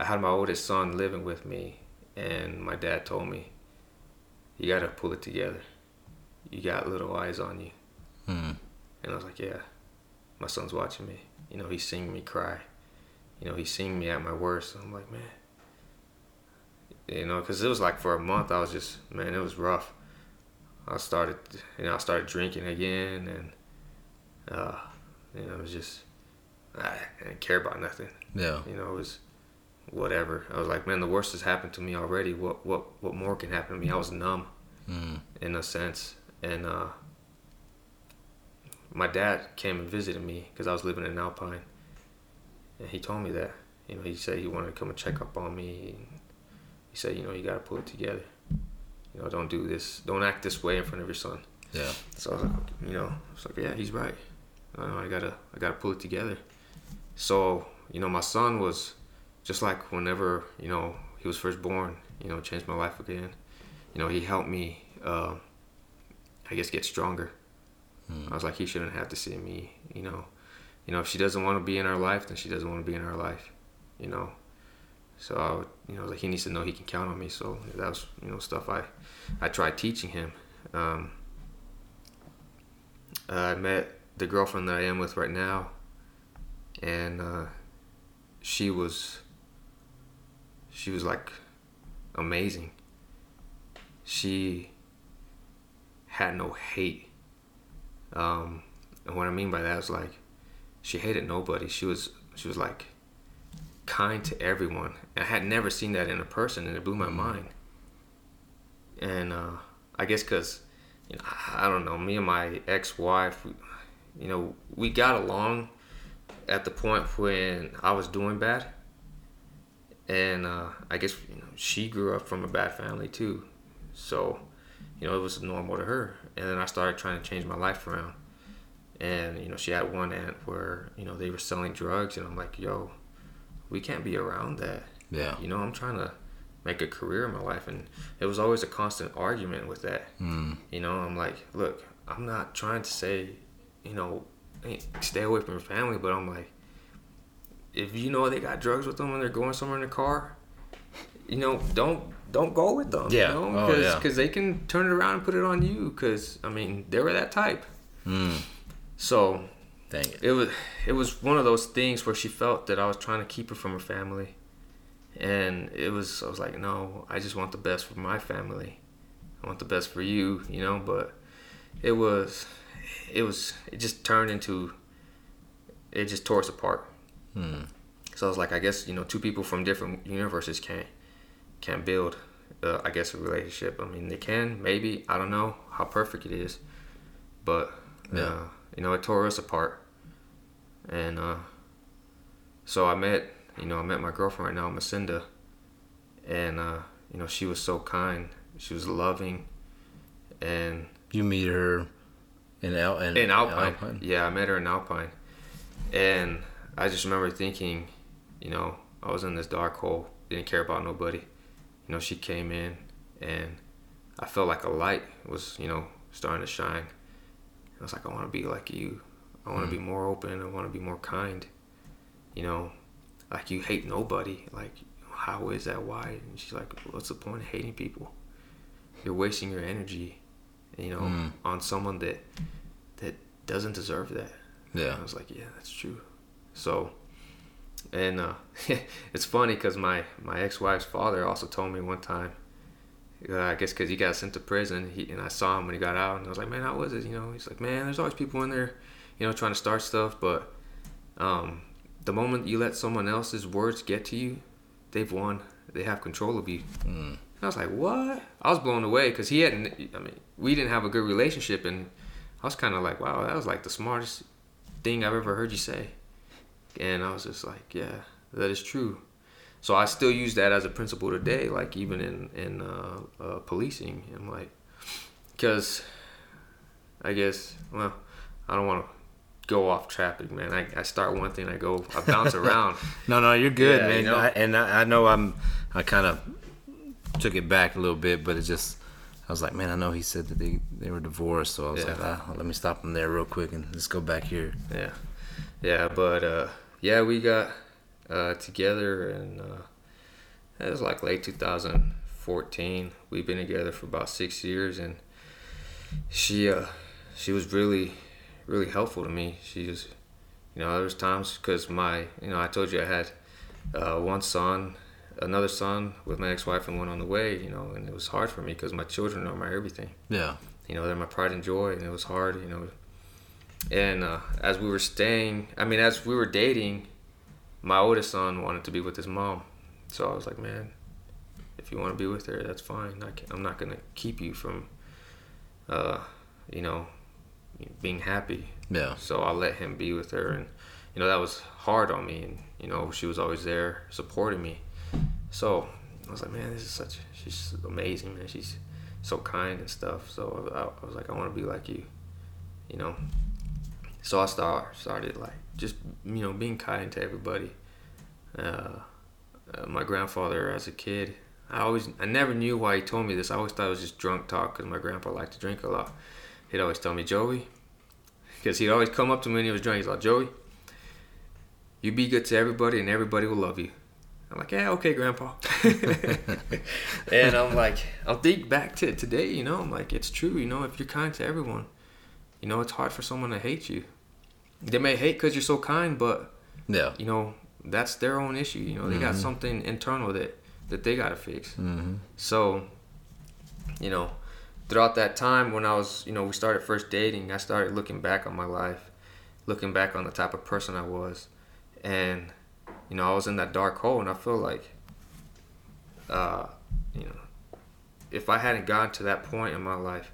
I had my oldest son living with me, and my dad told me, "You gotta pull it together. You got little eyes on you." Mm. And I was like, "Yeah, my son's watching me. You know, he's seeing me cry. You know, he's seeing me at my worst." I'm like, man. You know, because it was like for a month, I was just man, it was rough I started, you know, I started drinking again, and uh, you know, it was just I didn't care about nothing. Yeah. You know, it was whatever. I was like, man, the worst has happened to me already. What what what more can happen to me? I was numb, mm. in a sense, and uh, my dad came and visited me because I was living in Alpine, and he told me that. You know, he said he wanted to come and check up on me. He said, you know, you got to pull it together you know, don't do this, don't act this way in front of your son. Yeah. So I was like, you know, it's like, yeah, he's right. I, know, I gotta, I gotta pull it together. So you know, my son was just like whenever you know he was first born. You know, changed my life again. You know, he helped me. Uh, I guess get stronger. Hmm. I was like, he shouldn't have to see me. You know, you know, if she doesn't want to be in our life, then she doesn't want to be in our life. You know, so I would, you know, like he needs to know he can count on me. So that was, you know, stuff I, I tried teaching him. Um, I met the girlfriend that I am with right now, and uh, she was, she was like, amazing. She had no hate. Um, and what I mean by that is like, she hated nobody. She was, she was like kind to everyone. I had never seen that in a person, and it blew my mind. And uh, I guess because, you know, I don't know, me and my ex-wife, you know, we got along at the point when I was doing bad, and uh, I guess you know she grew up from a bad family too, so you know it was normal to her. And then I started trying to change my life around, and you know she had one aunt where you know they were selling drugs, and I'm like, yo, we can't be around that. Yeah. You know, I'm trying to make a career in my life, and it was always a constant argument with that. Mm. You know, I'm like, look, I'm not trying to say, you know, stay away from your family, but I'm like, if you know they got drugs with them and they're going somewhere in the car, you know, don't don't go with them. Yeah. You know? Cause, oh, yeah. Cause they can turn it around and put it on you. Cause I mean, they were that type. Mm. So Dang it. It was it was one of those things where she felt that I was trying to keep her from her family. And it was I was like, "No, I just want the best for my family. I want the best for you, you know, but it was it was it just turned into it just tore us apart. Hmm. So I was like, I guess you know, two people from different universes can't can't build, uh, I guess, a relationship. I mean, they can, maybe. I don't know how perfect it is, but yeah. Uh, you know, it tore us apart and uh, so I met, you know, I met my girlfriend right now, Macinda, and uh, you know, she was so kind, she was loving, and you meet her in Al in, in Alpine. Alpine. Yeah, I met her in Alpine, and I just remember thinking, you know, I was in this dark hole, didn't care about nobody. You know, she came in, and I felt like a light was, you know, starting to shine. I was like, I want to be like you. I want to mm. be more open. I want to be more kind. You know, like you hate nobody. Like how is that? Why? And she's like, what's the point of hating people? You're wasting your energy, you know, mm. on someone that that doesn't deserve that. Yeah. And I was like, yeah, that's true. So, and uh, it's funny because my my ex wife's father also told me one time. Uh, I guess because he got sent to prison, he, and I saw him when he got out, and I was like, man, how was it? You know, he's like, man, there's always people in there, you know, trying to start stuff, but um, the moment you let someone else's words get to you, they've won. They have control of you. Mm. I was like, what? I was blown away because he hadn't. I mean, we didn't have a good relationship, and I was kind of like, wow, that was like the smartest thing I've ever heard you say. And I was just like, yeah, that is true. So I still use that as a principle today, like even in in uh, uh, policing. I'm like, because I guess, well, I don't want to go off traffic, man. I, I start one thing, I go, I bounce around. no, no, you're good, yeah, man. You know? I, and I, I know I'm, I kind of took it back a little bit, but it just, I was like, man, I know he said that they, they were divorced, so I was yeah. like, ah, let me stop him there real quick and let's go back here. Yeah, yeah, but uh, yeah, we got uh, together and uh, it was like late 2014. We've been together for about six years, and she uh, she was really really helpful to me. She just, you know, there was times because my, you know, I told you I had uh, one son, another son with my ex-wife and one on the way, you know, and it was hard for me because my children are my everything. Yeah. You know, they're my pride and joy, and it was hard, you know. And uh, as we were staying, I mean, as we were dating, my oldest son wanted to be with his mom. So I was like, man, if you want to be with her, that's fine. I am not going to keep you from, uh, you know, being happy. Yeah. So I let him be with her, and you know that was hard on me, and you know she was always there supporting me. So I was like, man, this is such. She's amazing, man. She's so kind and stuff. So I, I was like, I want to be like you, you know. So I start started like just you know being kind to everybody. Uh, uh, my grandfather as a kid, I always I never knew why he told me this. I always thought it was just drunk talk because my grandpa liked to drink a lot he'd always tell me, Joey, because he'd always come up to me when he was drunk. He's like, Joey, you be good to everybody and everybody will love you. I'm like, yeah, okay, Grandpa. and I'm like, I'll think back to today, you know, I'm like, it's true, you know, if you're kind to everyone, you know, it's hard for someone to hate you. They may hate because you're so kind, but, yeah, you know, that's their own issue. You know, they mm-hmm. got something internal that, that they got to fix. Mm-hmm. So, you know, throughout that time when I was, you know, we started first dating, I started looking back on my life, looking back on the type of person I was. And, you know, I was in that dark hole and I feel like, uh, you know, if I hadn't gotten to that point in my life,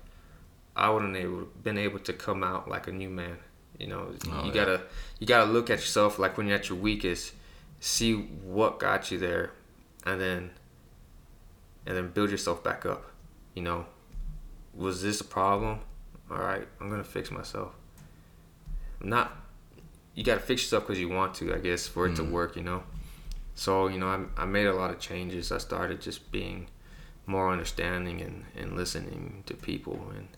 I wouldn't able been able to come out like a new man. You know, oh, you yeah. gotta you gotta look at yourself like when you're at your weakest, see what got you there, and then and then build yourself back up. You know, was this a problem? All right, I'm gonna fix myself. I'm not. You gotta fix yourself because you want to, I guess, for it mm to work. You know. So you know, I, I made a lot of changes. I started just being more understanding and, and listening to people, and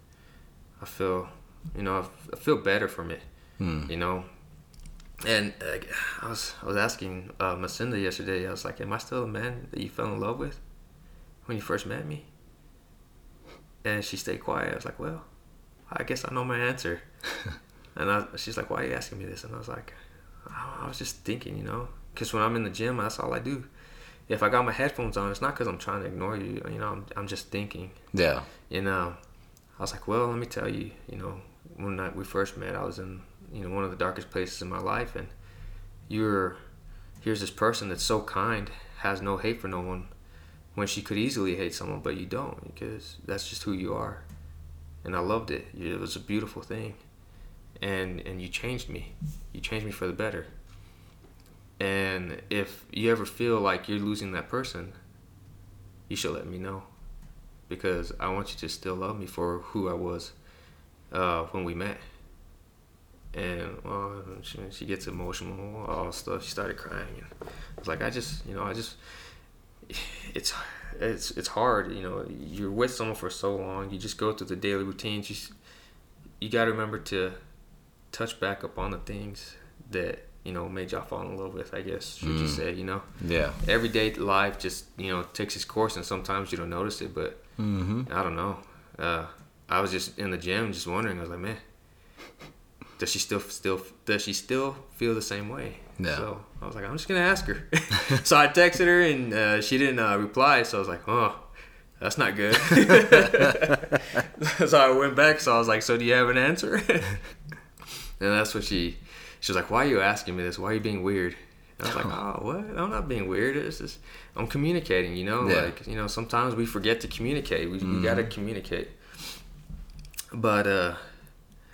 I feel, you know, I, feel better from it. Mm. You know, and uh, I was I was asking uh, Macinda yesterday. I was like, "Am I still the man that you fell in love with when you first met me?" And she stayed quiet. I was like, well, I guess I know my answer. and I, she's like, why are you asking me this? And I was like, I was just thinking, you know, because when I'm in the gym, that's all I do. If I got my headphones on, it's not because I'm trying to ignore you. You know, I'm, I'm just thinking. Yeah. You know, I was like, well, let me tell you, you know, when I, we first met, I was in, you know, one of the darkest places in my life. And you're, here's this person that's so kind, has no hate for no one, when she could easily hate someone, but you don't because that's just who you are. And I loved it. It was a beautiful thing. And and you changed me. You changed me for the better. And if you ever feel like you're losing that person, you should let me know. Because I want you to still love me for who I was uh, when we met. And well, she, she gets emotional, all stuff. She started crying. And like, I just, you know, I just it's it's it's hard. You know, you're with someone for so long. You just go through the daily routines. You you got to remember to touch back up on the things that you know made y'all fall in love with. I guess should mm. you say you know? Yeah. Everyday life just you know takes its course, and sometimes you don't notice it. But mm-hmm. I don't know. Uh, I was just in the gym, just wondering. I was like, man, does she still still does she still feel the same way? Yeah. So I was like, I'm just gonna ask her. so I texted her and uh, she didn't uh, reply. So I was like, oh, that's not good. so I went back. So I was like, so do you have an answer? And that's what she she was like, why are you asking me this? Why are you being weird? And I was like, oh, what? I'm not being weird. It's just I'm communicating. You know, yeah. like you know, sometimes we forget to communicate. We, mm-hmm. we gotta communicate. But uh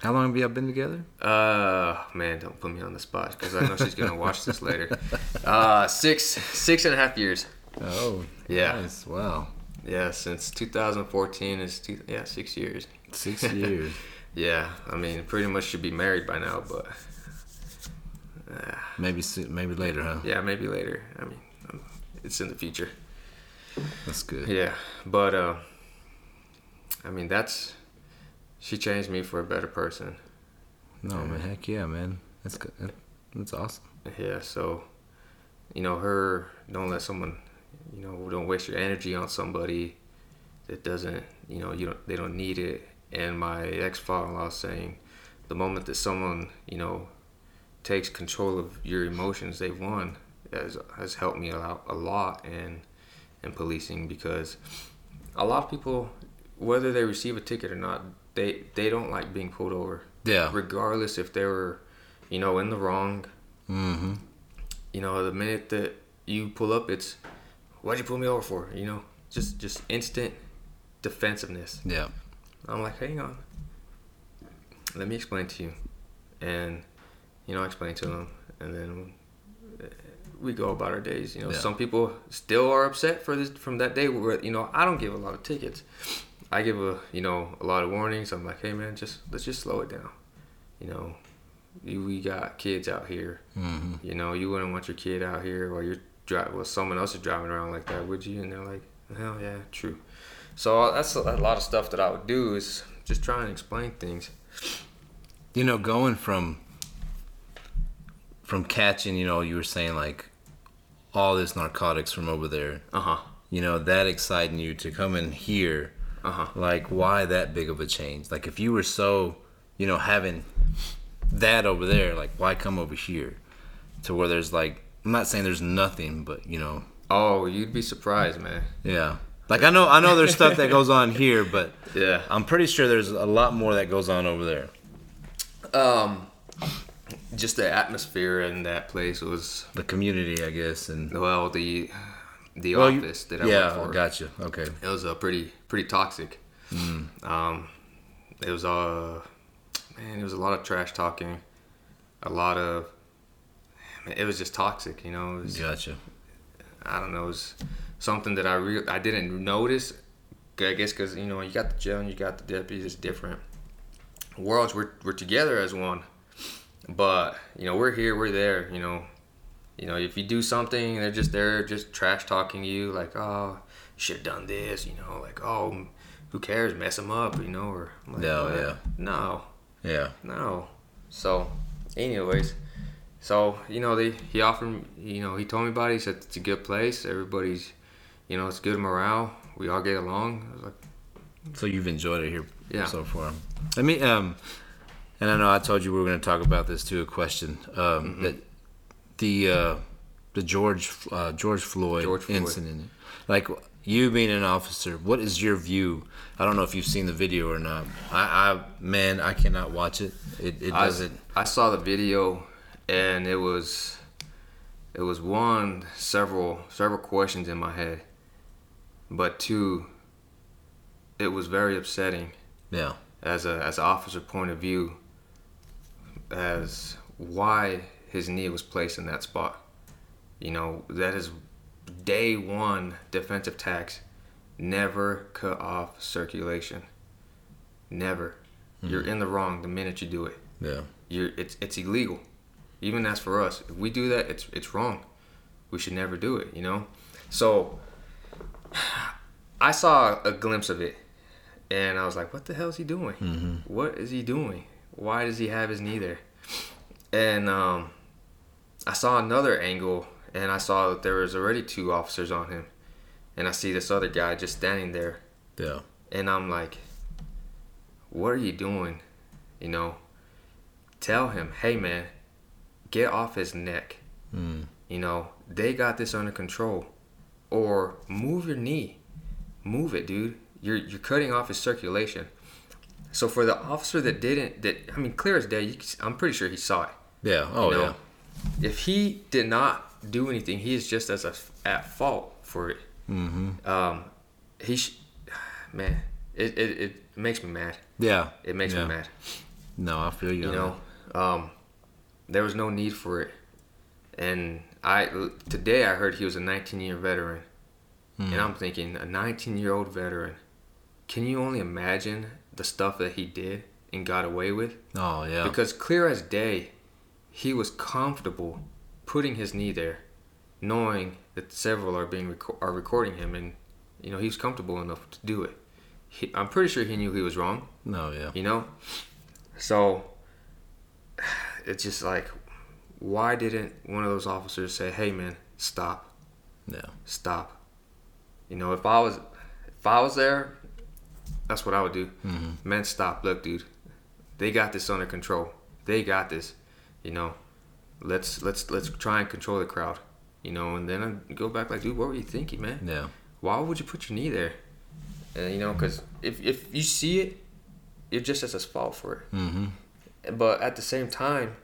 how long have y'all been together? Uh, man, don't put me on the spot because I know she's gonna watch this later. Uh, six, six and a half years. Oh, yeah. Nice. Wow. Yeah, since 2014 is two, yeah six years. Six years. yeah, I mean, pretty much should be married by now, but uh, maybe maybe later, huh? Yeah, maybe later. I mean, um, it's in the future. That's good. Yeah, but uh, I mean, that's she changed me for a better person. No man, heck yeah, man. That's good. That's awesome. Yeah, so you know, her don't let someone, you know, don't waste your energy on somebody that doesn't, you know, you don't they don't need it. And my ex father-in-law saying, the moment that someone, you know, takes control of your emotions, they've won. Has has helped me out a lot in in policing because a lot of people, whether they receive a ticket or not, they they don't like being pulled over. Yeah. Regardless if they were, you know, in the wrong. Mm-hmm. You know, the minute that you pull up, it's why'd you pull me over for? You know, just just instant defensiveness. Yeah. I'm like, hang on. Let me explain to you, and you know, I explain to them, and then we go about our days. You know, yeah. some people still are upset for this from that day. Where you know, I don't give a lot of tickets. I give a you know a lot of warnings. I'm like, hey man, just let's just slow it down. You know, you, we got kids out here. Mm-hmm. You know, you wouldn't want your kid out here while you're driving. Well, someone else is driving around like that, would you? And they're like, hell yeah, true. So uh, that's a, lot of stuff that I would do is just try and explain things. You know, going from from catching, you know, you were saying like all this narcotics from over there. Uh huh. You know, that exciting you to come in here uh-huh. Like, why that big of a change? Like, if you were so, you know, having that over there, like, why come over here to where there's like, I'm not saying there's nothing, but you know. Oh, you'd be surprised, man. Yeah. Like I know, I know there's stuff that goes on here, but yeah, I'm pretty sure there's a lot more that goes on over there. Um, just the atmosphere in that place was the community, I guess, and well, the the well, office that I yeah, worked for. gotcha. Okay. It was a pretty pretty toxic. Mm. Um, it was uh, man, it was a lot of trash talking, a lot of. It was just toxic, you know. Was, gotcha. I don't know. It was something that I re- I didn't notice. I guess because you know you got the jail and you got the deputies. It's different worlds. We're we're together as one, but you know we're here, we're there. You know, you know, if you do something, they're just there, just trash talking you, like, oh, you should have done this, you know, like, oh, who cares, mess them up, you know, or like, no, yeah, no, yeah, no. So, anyways, so you know, they he offered, you know, he told me about it. He said it's a good place. Everybody's, you know, it's good morale. We all get along. Like, so you've enjoyed it here, yeah, so far. Let me, um, and I know I told you we were going to talk about this too. A question um, mm-hmm. that the uh, the George uh, George Floyd, George Floyd incident. Like you being an officer, what is your view? I don't know if you've seen the video or not. I, I man, I cannot watch it. It, it doesn't. I, I saw the video, and it was it was one several several questions in my head, but two, it was very upsetting. Yeah. As a as an officer point of view, as why his knee was placed in that spot. You know, that is day one defensive tax. Never cut off circulation. Never. Mm-hmm. You're in the wrong the minute you do it. Yeah. You're it's it's illegal. Even as for us, if we do that, it's it's wrong. We should never do it, you know? So I saw a glimpse of it and I was like, what the hell is he doing? Mm-hmm. What is he doing? Why does he have his knee there? And um, I saw another angle and I saw that there was already two officers on him, and I see this other guy just standing there. Yeah. And I'm like, what are you doing? You know, tell him, hey man, get off his neck. Mm. You know, they got this under control. Or move your knee. Move it, dude. You're you're cutting off his circulation. So for the officer that didn't, that I mean, clear as day, you, I'm pretty sure he saw it. Yeah. Oh you know? yeah. If he did not do anything, he is just as a, at fault for it. Mm-hmm. Um, he, sh- man, it, it, it makes me mad. Yeah. It makes yeah. me mad. No, I feel you. You know, um, there was no need for it. And I today I heard he was a 19 year veteran, that. and Mm. I'm thinking a 19 year old veteran. Can you only imagine the stuff that he did and got away with? Oh yeah. Because clear as day, he was comfortable putting his knee there, knowing that several are being reco- are recording him, and you know he was comfortable enough to do it. He, I'm pretty sure he knew he was wrong. no. Yeah. You know, so it's just like, why didn't one of those officers say, "Hey, man, stop, Yeah. stop"? You know, if I was if I was there, that's what I would do. Mm-hmm. Man, stop. Look, dude, they got this under control. They got this. You know, let's let's let's try and control the crowd. You know, and then I go back like, dude, what were you thinking, man? Yeah. Why would you put your knee there? And you know, because if if you see it, you're just as at fault for it. Mm-hmm. But at the same time,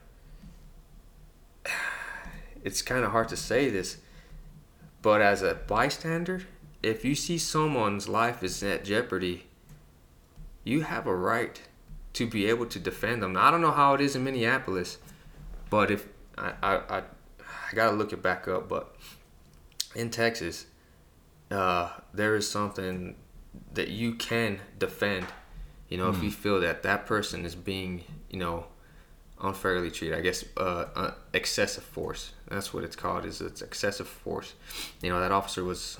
it's kind of hard to say this, but as a bystander, if you see someone's life is at jeopardy, you have a right to be able to defend them. Now, I don't know how it is in Minneapolis, but if I I, I, I gotta look it back up, but in Texas, uh, there is something that you can defend. You know, if you feel that that person is being, you know, unfairly treated. I guess uh, uh, excessive force. That's what it's called. Is it's excessive force. You know, that officer was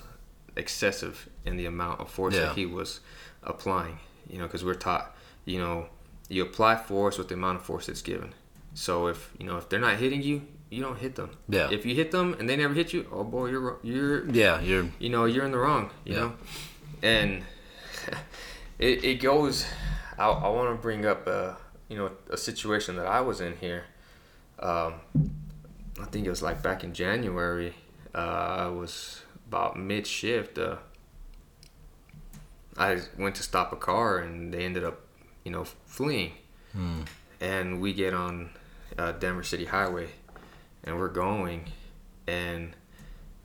excessive in the amount of force Yeah. that he was applying. You know, because we're taught, you know, you apply force with the amount of force that's given. So if you know if they're not hitting you, you don't hit them. Yeah. If you hit them and they never hit you, oh boy, you're you're Yeah. You're. you know you're in the wrong you Yeah. know and it, it goes i, I want to bring up uh, you know a situation that i was in here um, i think it was like back in january uh, i was about mid shift uh, i went to stop a car and they ended up you know fleeing Hmm. and we get on uh, denver city highway and we're going and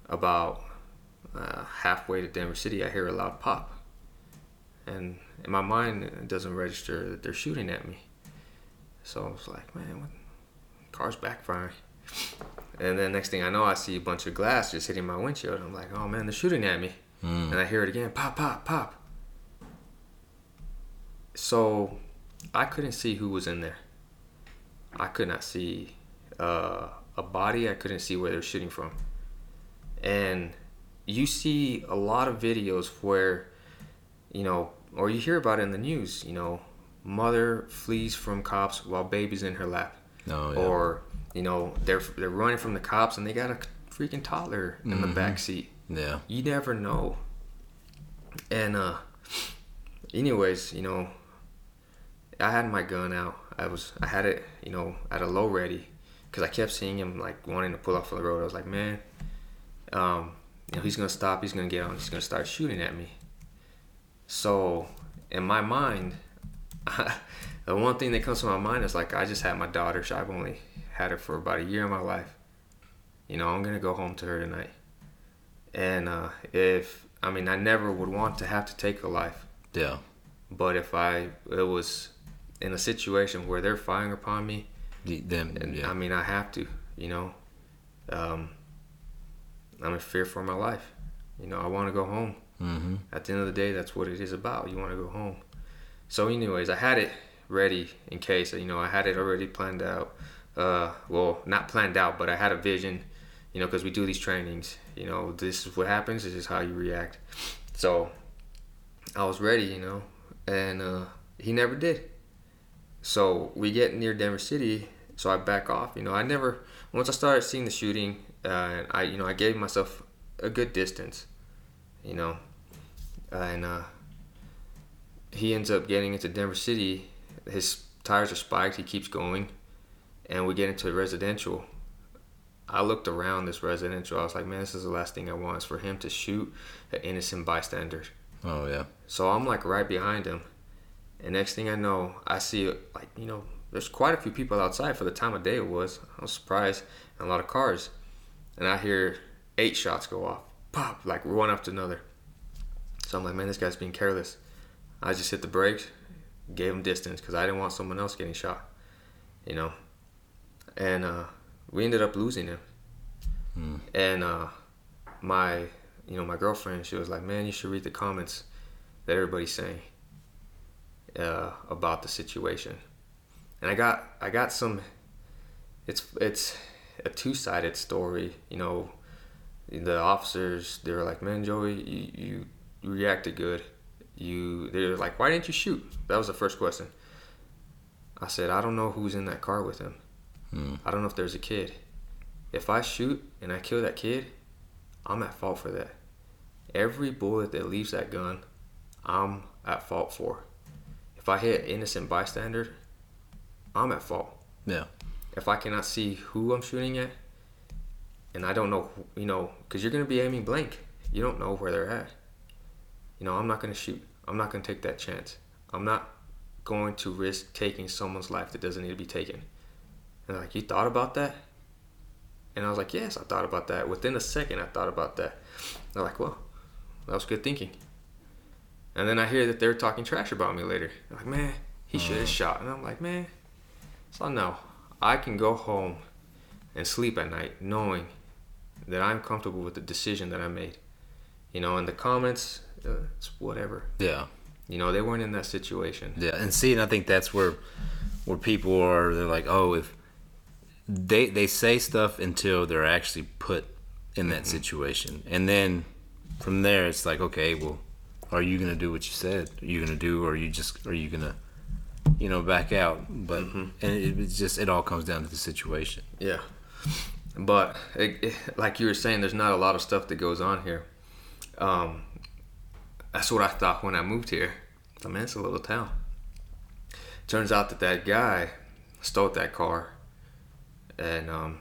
about uh, halfway to Denver City, I hear a loud pop. And in my mind, it doesn't register that they're shooting at me. So I was like, man, what? car's backfiring. And then next thing I know, I see a bunch of glass just hitting my windshield. I'm like, oh man, they're shooting at me. Mm. And I hear it again, pop, pop, pop. So I couldn't see who was in there. I could not see uh, a body. I couldn't see where they're shooting from. And you see a lot of videos where, you know, or you hear about it in the news, you know, mother flees from cops while baby's in her lap. No. Yeah. Or, you know, they're they're running from the cops and they got a freaking toddler in the Mhm. back seat. yeah. You never know. And uh anyways, you know, I had my gun out. I was I had it, you know, at a low ready cuz I kept seeing him like wanting to pull off the road. I was like, "Man, um, you know, he's going to stop. He's going to get on. He's going to start shooting at me." So, in my mind, the one thing that comes to my mind is like I just had my daughter. So I've only had her for about a year in my life. You know, I'm going to go home to her tonight. And uh, if I mean, I never would want to have to take a life, Yeah. but if I it was in a situation where they're firing upon me, and Yeah. I mean, I have to, you know, um, I'm in fear for my life. You know, I want to go home. Mm-hmm. At the end of the day, that's what it is about. You want to go home. So, anyways, I had it ready in case. You know, I had it already planned out. Uh, well, not planned out, but I had a vision. You know, because we do these trainings. You know, this is what happens. This is how you react. So, I was ready. You know, and uh, he never did. So we get near Denver City. So I back off. You know, I never once I started seeing the shooting, uh, I you know I gave myself a good distance, you know, and uh, he ends up getting into Denver City. His tires are spiked. He keeps going, and we get into residential. I looked around this residential. I was like, man, this is the last thing I want is for him to shoot an innocent bystander. Oh yeah. So I'm like right behind him, and next thing I know, I see like you know, there's quite a few people outside for the time of day it was. I was surprised, and a lot of cars, and I hear eight shots go off, pop, like one after another. So I'm like, man, this guy's being careless. I just hit the brakes, gave him distance because I didn't want someone else getting shot, you know. And uh, we ended up losing him. Hmm. And uh, my, you know, my girlfriend, she was like, man, you should read the comments that everybody's saying uh, about the situation. And I got, I got some. It's it's a two-sided story, you know. The officers, they were like, man, Joey, you, you reacted good you they're like why didn't you shoot? That was the first question. I said i don't know who's in that car with him. Hmm. i don't know if there's a kid. If i shoot and i kill that kid i'm at fault for that. Every bullet that leaves that gun i'm at fault for. If i hit an innocent bystander i'm at fault. Yeah. if i cannot see who i'm shooting at and i don't know you know because you're going to be aiming blank. You don't know where they're at. You know, I'm not going to shoot. I'm not going to take that chance. I'm not going to risk taking someone's life that doesn't need to be taken. And like, you thought about that? And I was like, yes, I thought about that. Within a second, I thought about that. They're like, well, that was good thinking. And then I hear that they're talking trash about me later. They're like, man, he should have mm. shot. And I'm like, man, so no, I can go home and sleep at night knowing that I'm comfortable with the decision that I made. You know, in the comments, it's whatever. Yeah. You know, they weren't in that situation. Yeah, and see, and I think that's where where people are. They're like, oh, if they they say stuff until they're actually put in that situation, and then from there, it's like, okay, well, are you gonna do what you said? Are you gonna do, or are you just are you gonna, you know, back out? But and it, it's just it all comes down to the situation. Yeah. But it, it, like you were saying, there's not a lot of stuff that goes on here. Um, that's what I thought when I moved here. I mean, it's a little town. Turns out that that guy stole that car, and um,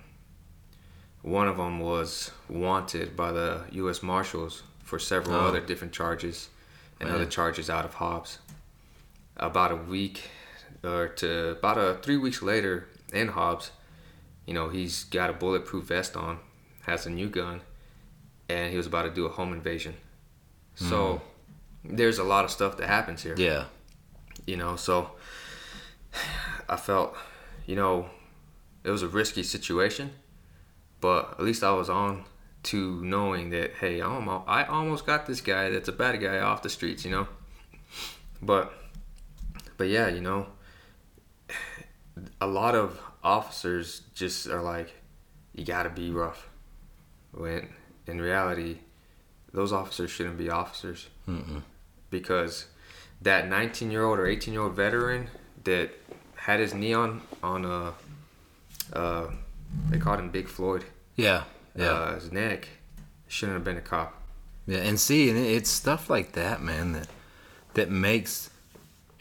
one of them was wanted by the U.S. Marshals for several Oh. other different charges and Man. other charges out of Hobbs. About a week or to about a three weeks later in Hobbs, you know, he's got a bulletproof vest on, has a new gun, and he was about to do a home invasion. So there's a lot of stuff that happens here. Yeah, you know so i felt you know it was a risky situation but at least i was on to knowing that hey I almost, I almost got this guy that's a bad guy off the streets you know? But but yeah you know a lot of officers just are like you gotta be rough when in reality those officers shouldn't be officers. Mm-mm. Because that 19 year old or 18 year old veteran that had his knee on on a uh they called him Big Floyd yeah, yeah. uh, his neck shouldn't have been a cop Yeah, and see, and it's stuff like that, man, that that makes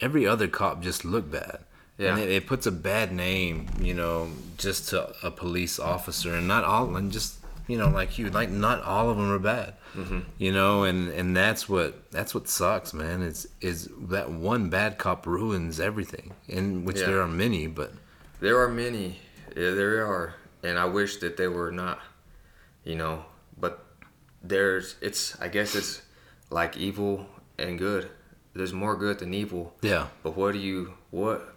every other cop just look bad. Yeah. and it, it puts a bad name, you know, just to a police officer, and not all, and just you know, like you, like not all of them are bad, Mm-hmm. you know, and and that's what that's what sucks, man. Is is that one bad cop ruins everything, in which Yeah. there are many, but there are many yeah, there are and I wish that they were not you know but there's it's I guess it's like evil and good there's more good than evil yeah, But what do you what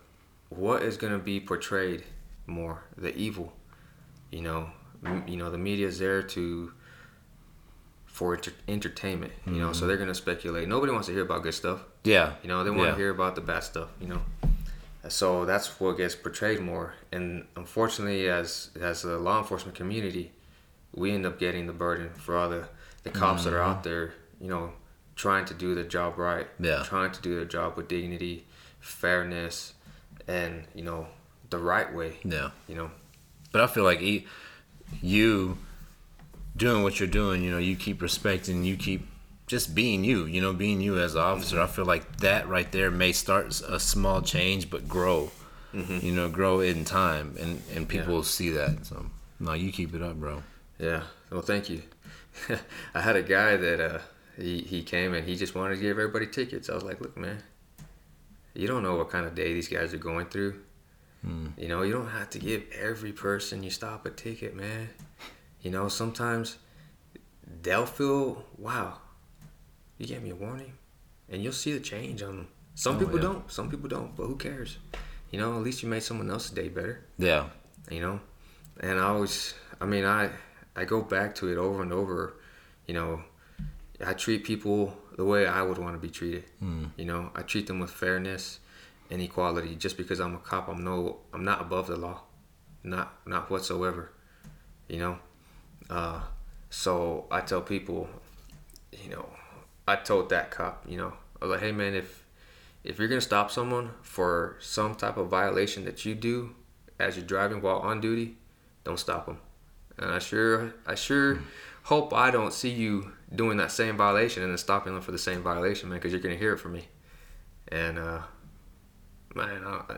what is going to be portrayed more? The evil, you know. You know, the media is there to for enter- entertainment. You know, so mm-hmm. they're going to speculate. Nobody wants to hear about good stuff. yeah, You know, they want Yeah. to hear about the bad stuff. You know, so that's what gets portrayed more. And unfortunately, as as a law enforcement community, we end up getting the burden for all the the cops that are out mm-hmm. there. You know, trying to do their job right. Yeah. Trying to do their job with dignity, fairness, and you know the right way. yeah. You know, but I feel like he, you doing what you're doing, you know, you keep respecting, you keep just being you, you know, being you as an officer. I feel like that right there may start a small change, but grow, mm-hmm. you know, grow in time, and and people yeah. will see that. So, no, you keep it up, bro. Yeah. Well, thank you. I had a guy that uh, he he came and he just wanted to give everybody tickets. I was like, look, man, you don't know what kind of day these guys are going through. Mm. You know, you don't have to give every person you stop a ticket, man. You know, sometimes they'll feel, wow, you gave me a warning, and you'll see the change on them. Some oh, people yeah. don't, some people don't, but who cares? You know, at least you made someone else's day better. Yeah. You know, and I always, I mean, I I go back to it over and over. You know, I treat people the way I would want to be treated. Mm. You know, I treat them with fairness and equality. Just because I'm a cop, I'm no, I'm not above the law, not not whatsoever. You know, uh, so I tell people, you know, I told that cop, you know, I was like, hey man, if if you're gonna stop someone for some type of violation that you do as you're driving while on duty, don't stop them. And I sure, I sure hope I don't see you doing that same violation and then stopping them for the same violation, man, because you're gonna hear it from me. And uh, man, I,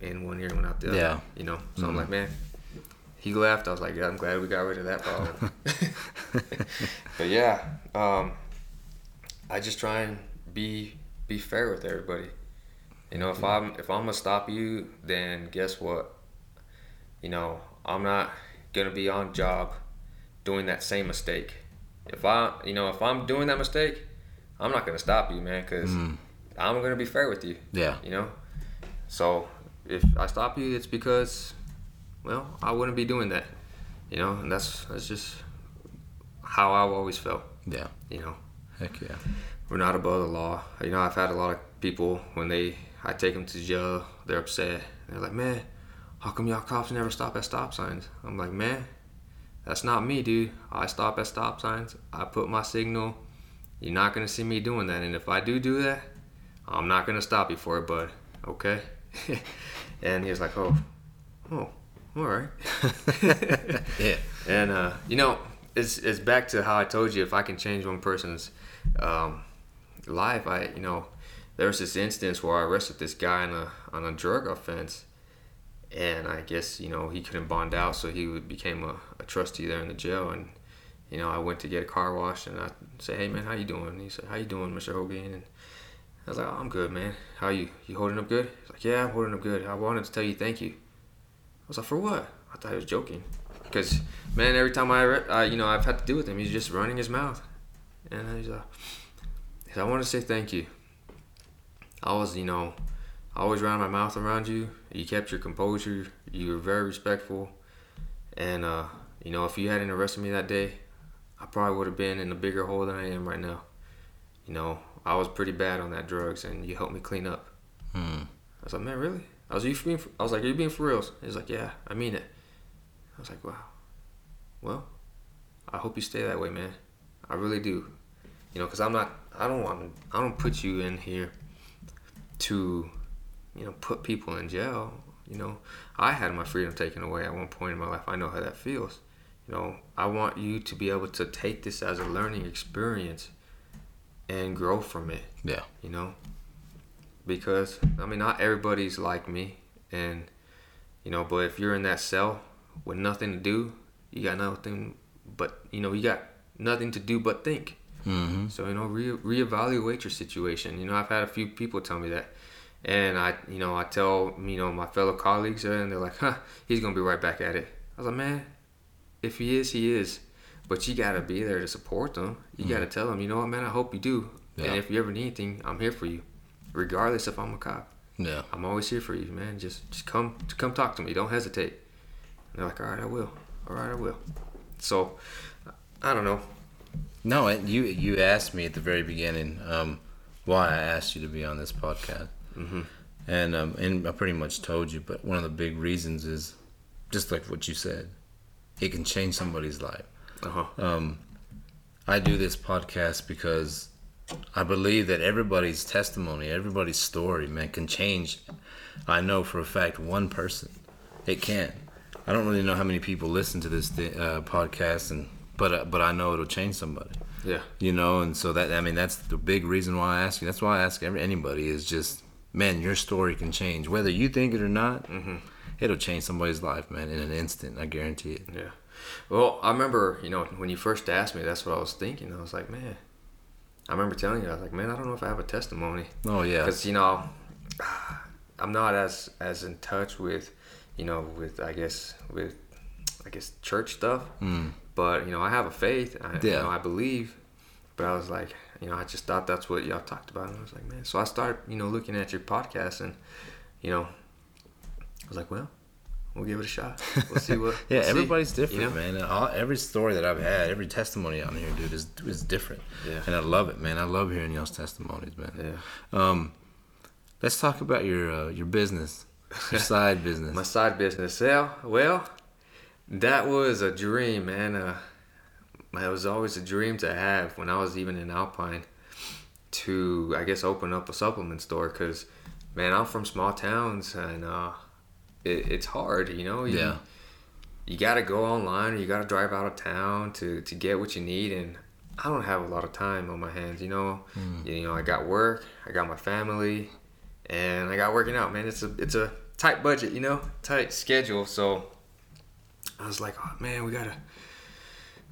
in one ear, one out the other. Yeah. You know, so mm-hmm. I'm like, man. He left. I was like, yeah, I'm glad we got rid of that problem. but yeah, um, I just try and be be fair with everybody. You know, if I'm if I'm gonna stop you, then guess what? You know, I'm not gonna be on job doing that same mistake. If I, you know, if I'm doing that mistake, I'm not gonna stop you, man, because mm. I'm gonna be fair with you. Yeah. You know, so if I stop you, it's because, well, I wouldn't be doing that. You know, and that's that's just how I've always felt. Yeah. You know. Heck yeah. We're not above the law. You know, I've had a lot of people when they I take them to jail, they're upset. They're like, man, how come y'all cops never stop at stop signs? I'm like, man, that's not me, dude. I stop at stop signs. I put my signal. You're not gonna see me doing that. And if I do do that, I'm not gonna stop you for it, bud. Okay? and he was like, oh, oh, all right. yeah. And uh, you know, it's it's back to how I told you. If I can change one person's um, life, I you know, there was this instance where I arrested this guy on a on a drug offense and I guess you know he couldn't bond out, so he became a, a trustee there in the jail. And you know I went to get a car wash, and I said, "Hey man, how you doing?" And he said, "How you doing, Mr. Hogan?" And I was like, oh, "I'm good, man. How you? You holding up good?" "Yeah, I'm holding up good. I wanted to tell you thank you." I was like, "For what?" I thought he was joking, because man, every time I, uh, you know, I've had to deal with him, he's just running his mouth, and he's like, "I want to say thank you." I was, you know, I always ran my mouth around you. You kept your composure. You were very respectful. And, uh, you know, if you hadn't arrested me that day, I probably would have been in a bigger hole than I am right now. You know, I was pretty bad on that drugs, and you helped me clean up. Hmm. I was like, man, really? I was, you being, I was like, are you being for real? He's like, yeah, I mean it. I was like, wow. Well, I hope you stay that way, man. I really do. You know, because I'm not, I don't want to, I don't put you in here to you know, put people in jail. You know, I had my freedom taken away at one point in my life. I know how that feels. You know, I want you to be able to take this as a learning experience and grow from it. Yeah. You know, because I mean, not everybody's like me, and you know, but if you're in that cell with nothing to do, you got nothing but you know, you got nothing to do but think. Mm-hmm. So you know, re reevaluate your situation. You know, I've had a few people tell me that and I, you know, I tell, you know, my fellow colleagues, and they're like, huh, he's going to be right back at it. I was like, man, if he is, he is. But you got to be there to support them. You mm got to tell them, you know what, man, I hope you do. Yeah. And if you ever need anything, I'm here for you, regardless if I'm a cop. Yeah. I'm always here for you, man. Just just come come talk to me. Don't hesitate. And they're like, all right, I will. All right, I will. So, I don't know. No, you you asked me at the very beginning um, why I asked you to be on this podcast. Mm-hmm. And um, and I pretty much told you, but one of the big reasons is just like what you said, it can change somebody's life. Uh-huh. Um, I do this podcast because I believe that everybody's testimony, everybody's story, man, can change. I know for a fact one person. It can. I don't really know how many people listen to this uh, podcast, and but uh, but I know it'll change somebody. Yeah. You know, and so that I mean that's the big reason why I ask you. That's why I ask every anybody is just man, your story can change whether you think it or not. Mm-hmm. It'll change somebody's life, man, in an instant. I guarantee it. Yeah. Well, I remember, you know, when you first asked me, that's what I was thinking. I was like, man, I remember telling you, I was like, man, I don't know if I have a testimony. Oh yeah. Because you know, I'm not as as in touch with, you know, with I guess with, I guess church stuff. Mm. But you know, I have a faith. I, yeah. You know, I believe. But I was like, you know, I just thought that's what y'all talked about, and I was like, man. So I started, you know, looking at your podcast, and you know, I was like, well, we'll give it a shot. We'll see what. yeah, we'll everybody's see, different, you know? man. All, every story that I've had, every testimony on here, dude, is is different. Yeah. And I love it, man. I love hearing y'all's testimonies, man. Yeah. Um, let's talk about your uh, your business, your side business. My side business. Yeah. Well, that was a dream, man. Uh, it was always a dream to have when I was even in Alpine to, I guess, open up a supplement store because, man, I'm from small towns and uh, it, it's hard, you know. You, yeah. You got to go online or you got to drive out of town to, to get what you need. And I don't have a lot of time on my hands, you know. Mm. You know, I got work, I got my family, and I got working out, man. It's a it's a tight budget, you know, tight schedule. So I was like, oh man, we gotta,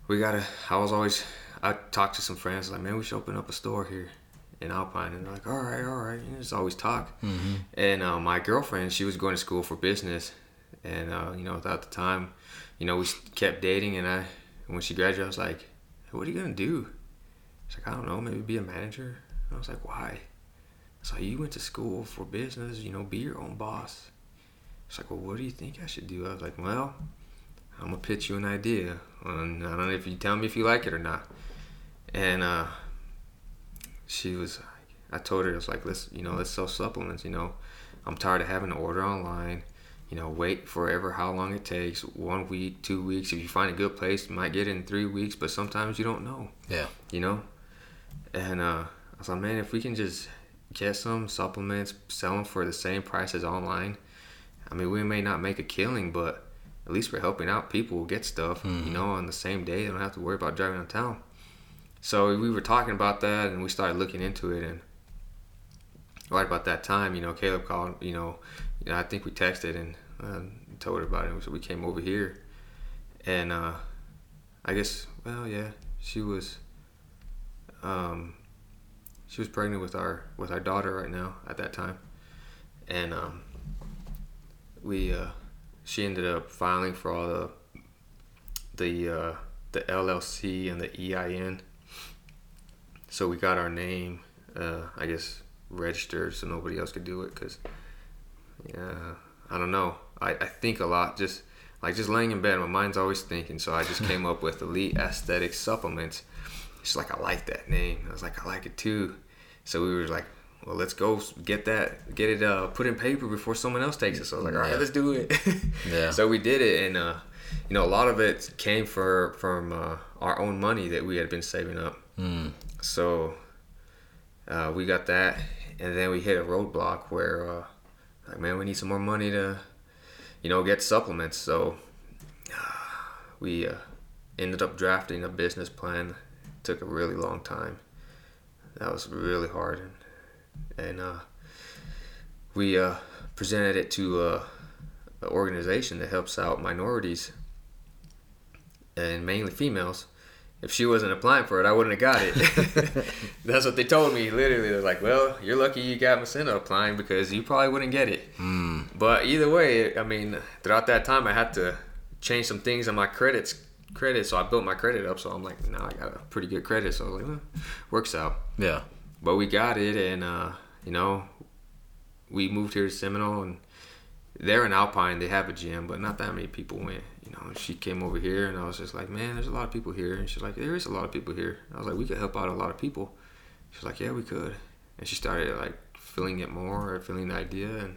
we gotta. I was always, I talked to some friends like, man, we should open up a store here in Alpine, and they're like, all right, all right. You just always talk. Mm-hmm. And uh, my girlfriend, she was going to school for business, and uh, you know, at the time, you know, we kept dating, and I, when she graduated, I was like, hey, what are you gonna do? She's like, I don't know, maybe be a manager. And I was like, why? So you went to school for business, you know, be your own boss. She's like, well, what do you think I should do? I was like, well, I'm gonna pitch you an idea, and I don't know if you tell me if you like it or not. And uh, she was, I told her I was like, let's, you know, let's sell supplements. You know, I'm tired of having to order online. You know, wait forever how long it takes. One week, two weeks. If you find a good place, you might get in three weeks, but sometimes you don't know. Yeah. You know, and uh, I was like, man, if we can just get some supplements, sell them for the same price as online. I mean, we may not make a killing, but at least we're helping out people get stuff, mm-hmm. you know, on the same day. They don't have to worry about driving out town. So we were talking about that, and we started looking into it. And right about that time, you know, Caleb called. You know, you know I think we texted and uh, told her about it. So we came over here, and uh, I guess, well, yeah, she was. Um, she was pregnant with our with our daughter right now at that time, and um, we. Uh, she ended up filing for all the the uh, the LLC and the EIN. So we got our name, uh, I guess, registered so nobody else could do it. Cause, yeah, I don't know. I, I think a lot. Just like just laying in bed, my mind's always thinking. So I just came up with Elite Aesthetic Supplements. It's like I like that name. I was like I like it too. So we were like, well, let's go get that, get it uh, put in paper before someone else takes it. So I was like, all right, yeah. let's do it. yeah. So we did it, and uh, you know, a lot of it came for from uh, our own money that we had been saving up. Mm. So uh, we got that, and then we hit a roadblock where, uh, like, man, we need some more money to, you know, get supplements. So we uh, ended up drafting a business plan. It took a really long time. That was really hard and uh, we uh, presented it to uh, an organization that helps out minorities and mainly females. If she wasn't applying for it, I wouldn't have got it. That's what they told me. Literally, they're like, "Well, you're lucky you got Macenta applying because you probably wouldn't get it." Mm. But either way, I mean, throughout that time, I had to change some things on my credits credit, so I built my credit up. So I'm like, now I got a pretty good credit. So I was like, well, works out. Yeah. But we got it, and uh, you know, we moved here to Seminole and they're in Alpine. They have a gym, but not that many people went. You know, she came over here and I was just like, man, there's a lot of people here. And she's like, there is a lot of people here. I was like, we could help out a lot of people. She's like, yeah, we could. And she started like feeling it more or feeling the idea. And,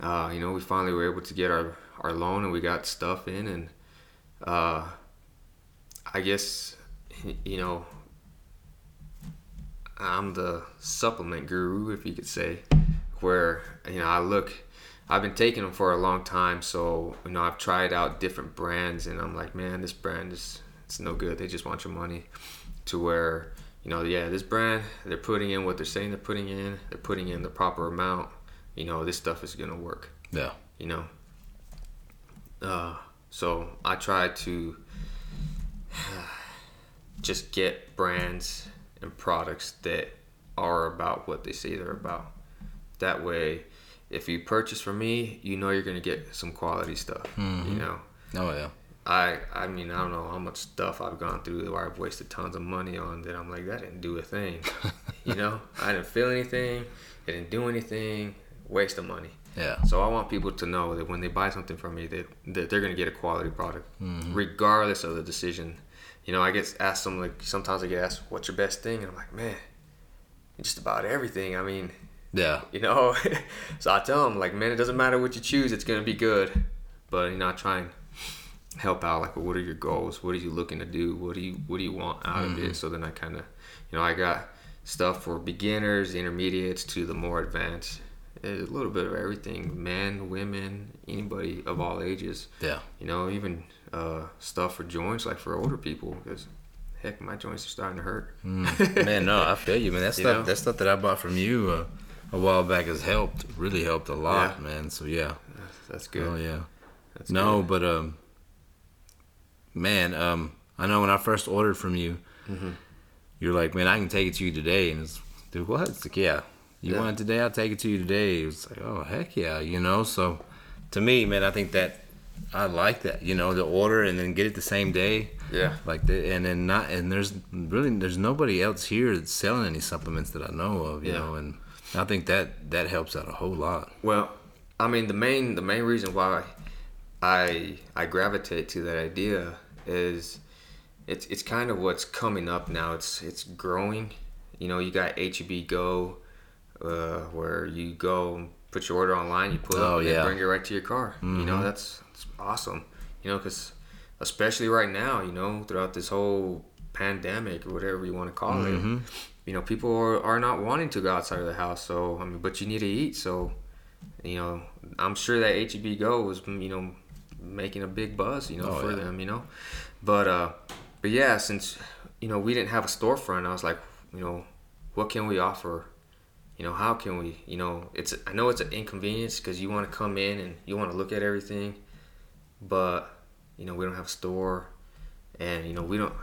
uh, you know, we finally were able to get our, our loan and we got stuff in. And uh, I guess, you know, I'm the supplement guru, if you could say, where you know I look, I've been taking them for a long time, so you know I've tried out different brands, and I'm like, man, this brand is it's no good. They just want your money. To where you know, yeah, this brand they're putting in what they're saying they're putting in. They're putting in the proper amount. You know, this stuff is gonna work. Yeah. You know. Uh, so I try to just get brands and products that are about what they say they're about. That way, if you purchase from me, you know you're gonna get some quality stuff. Mm-hmm. You know. Oh yeah. I I mean I don't know how much stuff I've gone through where I've wasted tons of money on that I'm like that didn't do a thing. you know, I didn't feel anything. It didn't do anything. Waste of money. Yeah. So I want people to know that when they buy something from me, that, that they're gonna get a quality product, mm-hmm. regardless of the decision. You know, I get asked some like sometimes I get asked, "What's your best thing?" And I'm like, man, just about everything. I mean, yeah. You know, so I tell them like, man, it doesn't matter what you choose, it's gonna be good. But you know, I try and help out like, well, what are your goals? What are you looking to do? What do you what do you want out mm-hmm. of it? Mm-hmm. So then I kind of, you know, I got stuff for beginners, intermediates to the more advanced. It's A little bit of everything, men, women, anybody of all ages. Yeah. You know, even uh, stuff for joints, like for older people, because heck, my joints are starting to hurt. Mm. man, no, I feel you, man. That stuff, that stuff that I bought from you uh, a while back has helped, really helped a lot, yeah. man. So yeah, that's, that's good. Oh yeah. That's no, good. but um, man, um, I know when I first ordered from you, mm-hmm. you're like, man, I can take it to you today, and it's, dude, what? It's like, yeah, you yeah. want it today? I'll take it to you today. It's like, oh heck yeah, you know. So, to me, man, I think that I like that, you know, the order and then get it the same day. Yeah. Like the, and then not and there's really there's nobody else here that's selling any supplements that I know of, you yeah. know, and I think that that helps out a whole lot. Well, I mean the main the main reason why I I gravitate to that idea is it's it's kind of what's coming up now. It's it's growing. You know, you got HEB Go, uh, where you go put your order online, you pull oh, up, yeah. bring it right to your car. Mm-hmm. You know, mm-hmm. that's, that's awesome. You know, because especially right now, you know, throughout this whole pandemic or whatever you want to call mm-hmm. it, you know, people are, are not wanting to go outside of the house. So I mean, but you need to eat. So, you know, I'm sure that HEB Go was, you know, making a big buzz, you know, oh, for yeah. them, you know. But uh, but yeah, since you know we didn't have a storefront, I was like, you know, what can we offer? You know, how can we? You know, it's I know it's an inconvenience because you want to come in and you want to look at everything, but you know we don't have a store, and you know we don't.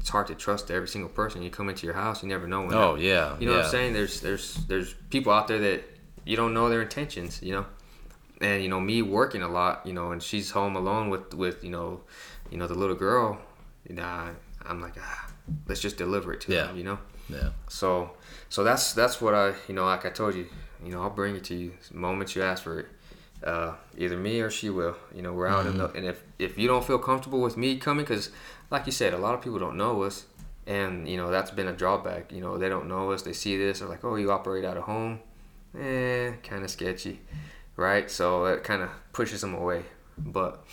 It's hard to trust every single person. You come into your house, you never know. When oh yeah, you know yeah. what I'm saying? There's there's there's people out there that you don't know their intentions. You know, and you know me working a lot, you know, and she's home alone with with you know, you know the little girl. You know, I'm like, ah, let's just deliver it to yeah. them, you know. Yeah. So so that's that's what I you know like I told you, you know I'll bring it to you the moment you ask for it. Uh, either me or she will. You know we're out mm-hmm. in the, and if if you don't feel comfortable with me coming, because like you said, a lot of people don't know us, and you know that's been a drawback. You know they don't know us, they see this, they're like, oh you operate out of home, eh, kind of sketchy right? So it kind of pushes them away. But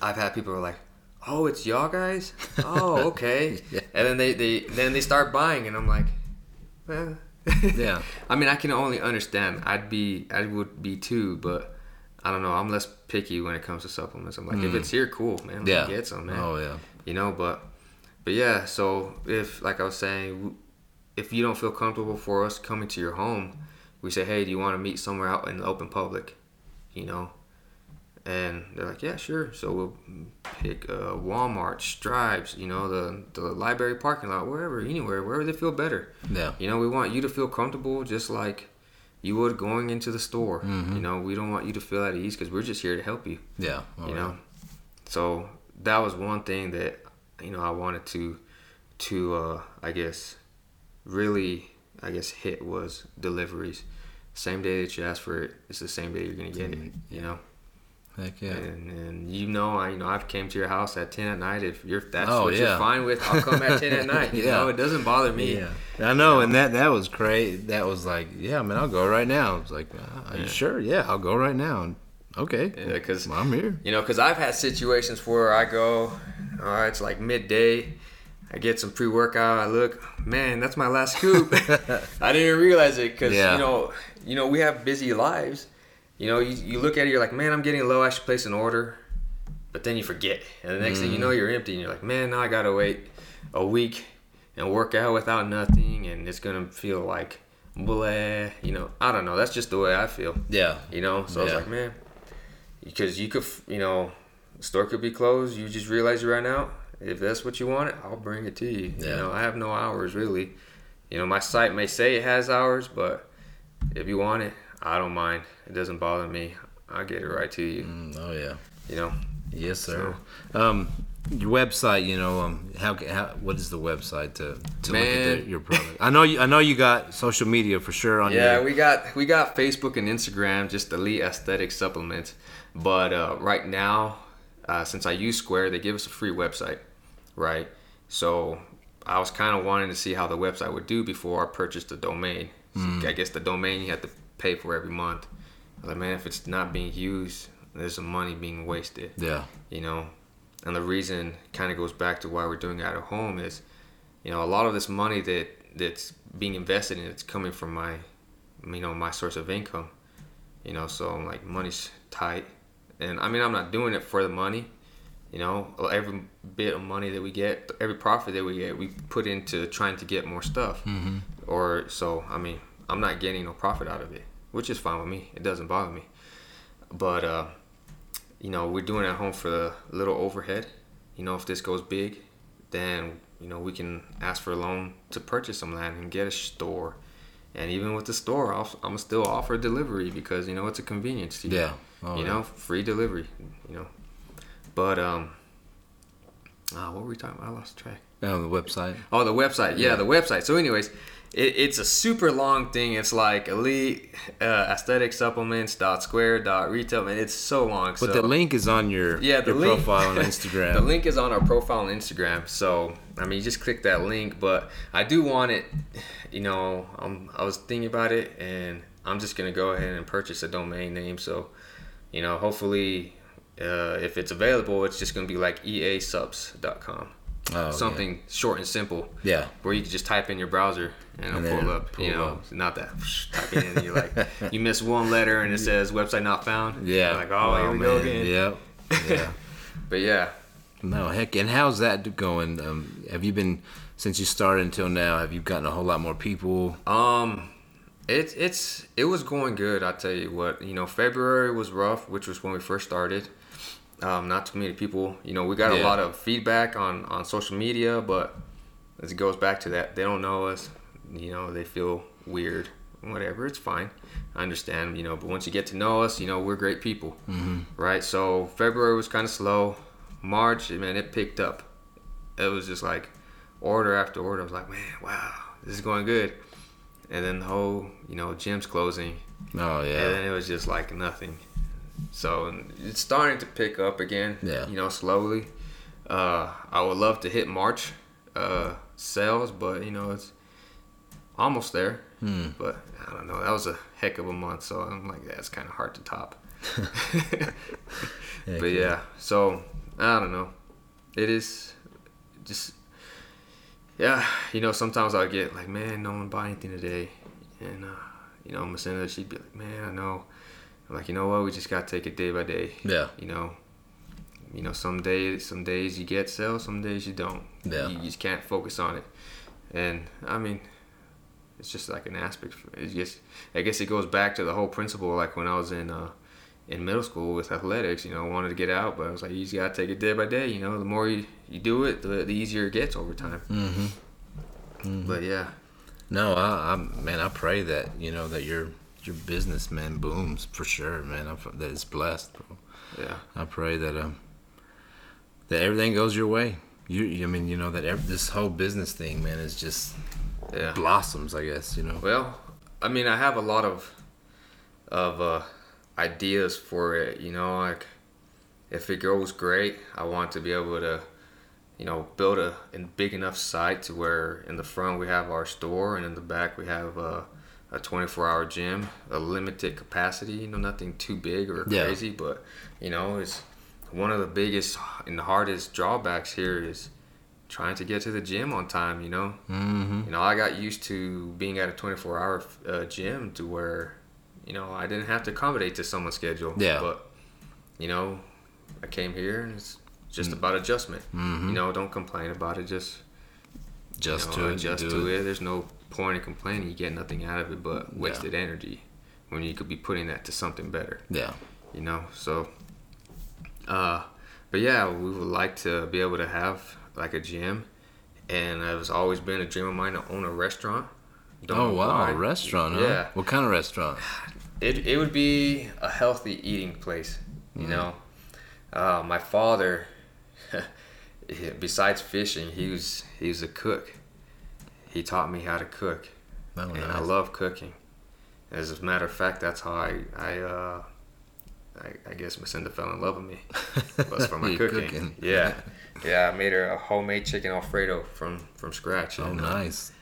I've had people who are like, "Oh, it's y'all guys? Oh, okay." yeah. And then they, they then they start buying, and I'm like, well, yeah. I mean, I can only understand. I'd be, I would be too, but I don't know. I'm less picky when it comes to supplements. I'm like, mm. if it's here, cool, man. Yeah. Get some, man. Oh yeah. You know, but but yeah. So if like I was saying, if you don't feel comfortable for us coming to your home we say, hey, do you want to meet somewhere out in the open public? You know? And they're like, yeah, sure. So we'll pick uh, Walmart, Stripes, you know, the, the library parking lot, wherever, anywhere, wherever they feel better. Yeah. You know, we want you to feel comfortable just like you would going into the store. Mm-hmm. You know, we don't want you to feel at ease because we're just here to help you. Yeah. You know? So that was one thing that, you know, I wanted to, to, uh, I guess, really I guess hit was deliveries. Same day that you ask for it, it's the same day you're gonna get it. You know. Heck yeah. And, and you know, I you know I've came to your house at ten at night. If you're that's oh, what yeah. you're fine with, I'll come at ten at night. You yeah. know, it doesn't bother me. Yeah, I know, you know, and that that was great. That was like, yeah, man, I'll go right now. It's like, uh, yeah. sure? Yeah, I'll go right now. Okay. Yeah, because I'm here. You know, because I've had situations where I go, all right, it's like midday I get some pre workout. I look, man, that's my last scoop. I didn't realize it because yeah. you know, you know, we have busy lives, you know, you, you look at it, you're like, man, I'm getting low. I should place an order, but then you forget, and the next mm. thing you know, you're empty, and you're like, man, now I gotta wait a week and work out without nothing, and it's gonna feel like blah. You know, I don't know. That's just the way I feel. Yeah. You know, so yeah. I was like, man, because you could, you know, store could be closed. You just realize you ran out. If that's what you want, I'll bring it to you. Yeah. You know, I have no hours really. You know, my site may say it has hours, but if you want it, I don't mind. It doesn't bother me. I'll get it right to you. Mm, oh yeah. You know. Yes, sir. So, um, your website, you know, um, how, how what is the website to, to Man. look at the, your product? I know you, I know you got social media for sure on. Yeah, your... we got we got Facebook and Instagram, just Elite Aesthetic Supplements. But uh, right now, uh, since I use Square, they give us a free website, right? So I was kind of wanting to see how the website would do before I purchased the domain. Mm. I guess the domain you have to pay for every month. I was like, man, if it's not being used, there's some money being wasted. Yeah. You know, and the reason kind of goes back to why we're doing it at home is, you know, a lot of this money that that's being invested in it's coming from my, you know, my source of income. You know, so like money's tight, and I mean I'm not doing it for the money. You know, every bit of money that we get, every profit that we get, we put into trying to get more stuff. Mm-hmm. Or so I mean, I'm not getting no profit out of it, which is fine with me. It doesn't bother me. But uh, you know, we're doing it at home for a little overhead. You know, if this goes big, then you know we can ask for a loan to purchase some land and get a store. And even with the store, i am still offer delivery because you know it's a convenience. To you yeah. Oh, you yeah. know, free delivery. You know, but um, uh, what were we talking about? I lost track. Oh, the website. Oh, the website. Yeah, yeah. the website. So, anyways, it, it's a super long thing. It's like elite uh, aesthetic supplements dot square dot retail, and it's so long. But so. the link is on your yeah the your link, profile on Instagram. the link is on our profile on Instagram. So I mean, you just click that link. But I do want it. You know, um, I was thinking about it, and I'm just gonna go ahead and purchase a domain name. So you know, hopefully, uh, if it's available, it's just gonna be like easubs.com. Oh, something yeah. short and simple. Yeah. Where you can just type in your browser and, and it'll pull up. Pull you know, up. not that type in and you're like you miss one letter and it says website not found. Yeah. You're like, oh, oh here we man. go again. Yep. Yeah. but yeah. No heck, and how's that going? Um, have you been since you started until now? Have you gotten a whole lot more people? Um, it's it's it was going good. I tell you what, you know, February was rough, which was when we first started um, not too many people. You know, we got yeah. a lot of feedback on on social media, but as it goes back to that, they don't know us. You know, they feel weird. Whatever, it's fine. I understand. You know, but once you get to know us, you know, we're great people, mm-hmm. right? So February was kind of slow. March, man, it picked up. It was just like order after order. I was like, man, wow, this is going good. And then the whole, you know, gym's closing. Oh yeah. And then it was just like nothing. So it's starting to pick up again. Yeah. You know, slowly. Uh, I would love to hit March uh, sales, but you know it's almost there. Hmm. But I don't know. That was a heck of a month, so I'm like, that's kind of hard to top. but yeah, so I don't know. It is just yeah. You know, sometimes I get like, man, no one buy anything today, and uh, you know, Masenda, she'd be like, man, I know I'm like, you know what? We just gotta take it day by day. Yeah. You know, you know, some days, some days you get sales, some days you don't. Yeah. You, you just can't focus on it, and I mean, it's just like an aspect. It's just, I guess it goes back to the whole principle. Like when I was in uh, in middle school with athletics, you know, wanted to get out, but I was like, you just gotta take it day by day. You know, the more you, you do it, the, the easier it gets over time. Mm-hmm. Mm-hmm. But yeah. No, I, I man, I pray that you know that you're your business, man, booms for sure, man. I'm, that is blessed, bro. Yeah. I pray that um that everything goes your way. You, I mean, you know that every, this whole business thing, man, is just yeah blossoms. I guess you know. Well, I mean, I have a lot of of uh, ideas for it. You know, like if it goes great, I want to be able to, you know, build a, a big enough site to where in the front we have our store and in the back we have. Uh, a 24 hour gym, a limited capacity, you know, nothing too big or yeah. crazy, but you know, it's one of the biggest and the hardest drawbacks here is trying to get to the gym on time, you know. Mm-hmm. You know, I got used to being at a 24 hour uh, gym to where, you know, I didn't have to accommodate to someone's schedule. Yeah. But, you know, I came here and it's just about adjustment. Mm-hmm. You know, don't complain about it. Just Just you know, to adjust do to it. There's no point in complaining. You get nothing out of it but Yeah. wasted energy when you could be putting that to something better. Yeah. You know, so. Uh, but yeah, we would like to be able to have like a gym, and it's always been a dream of mine to own a restaurant. Don't Oh wow, why. a restaurant, huh? Yeah. What kind of restaurant? It, it would be a healthy eating place, you know. Uh, my father, besides fishing, he was he was a cook. He taught me how to cook, Oh, and nice. I love cooking. As a matter of fact, that's how I I uh, I, I guess Macinda fell in love with me. Was for my cooking. cooking. Yeah, yeah. I made her a homemade chicken alfredo from from scratch. Oh, and, uh, nice.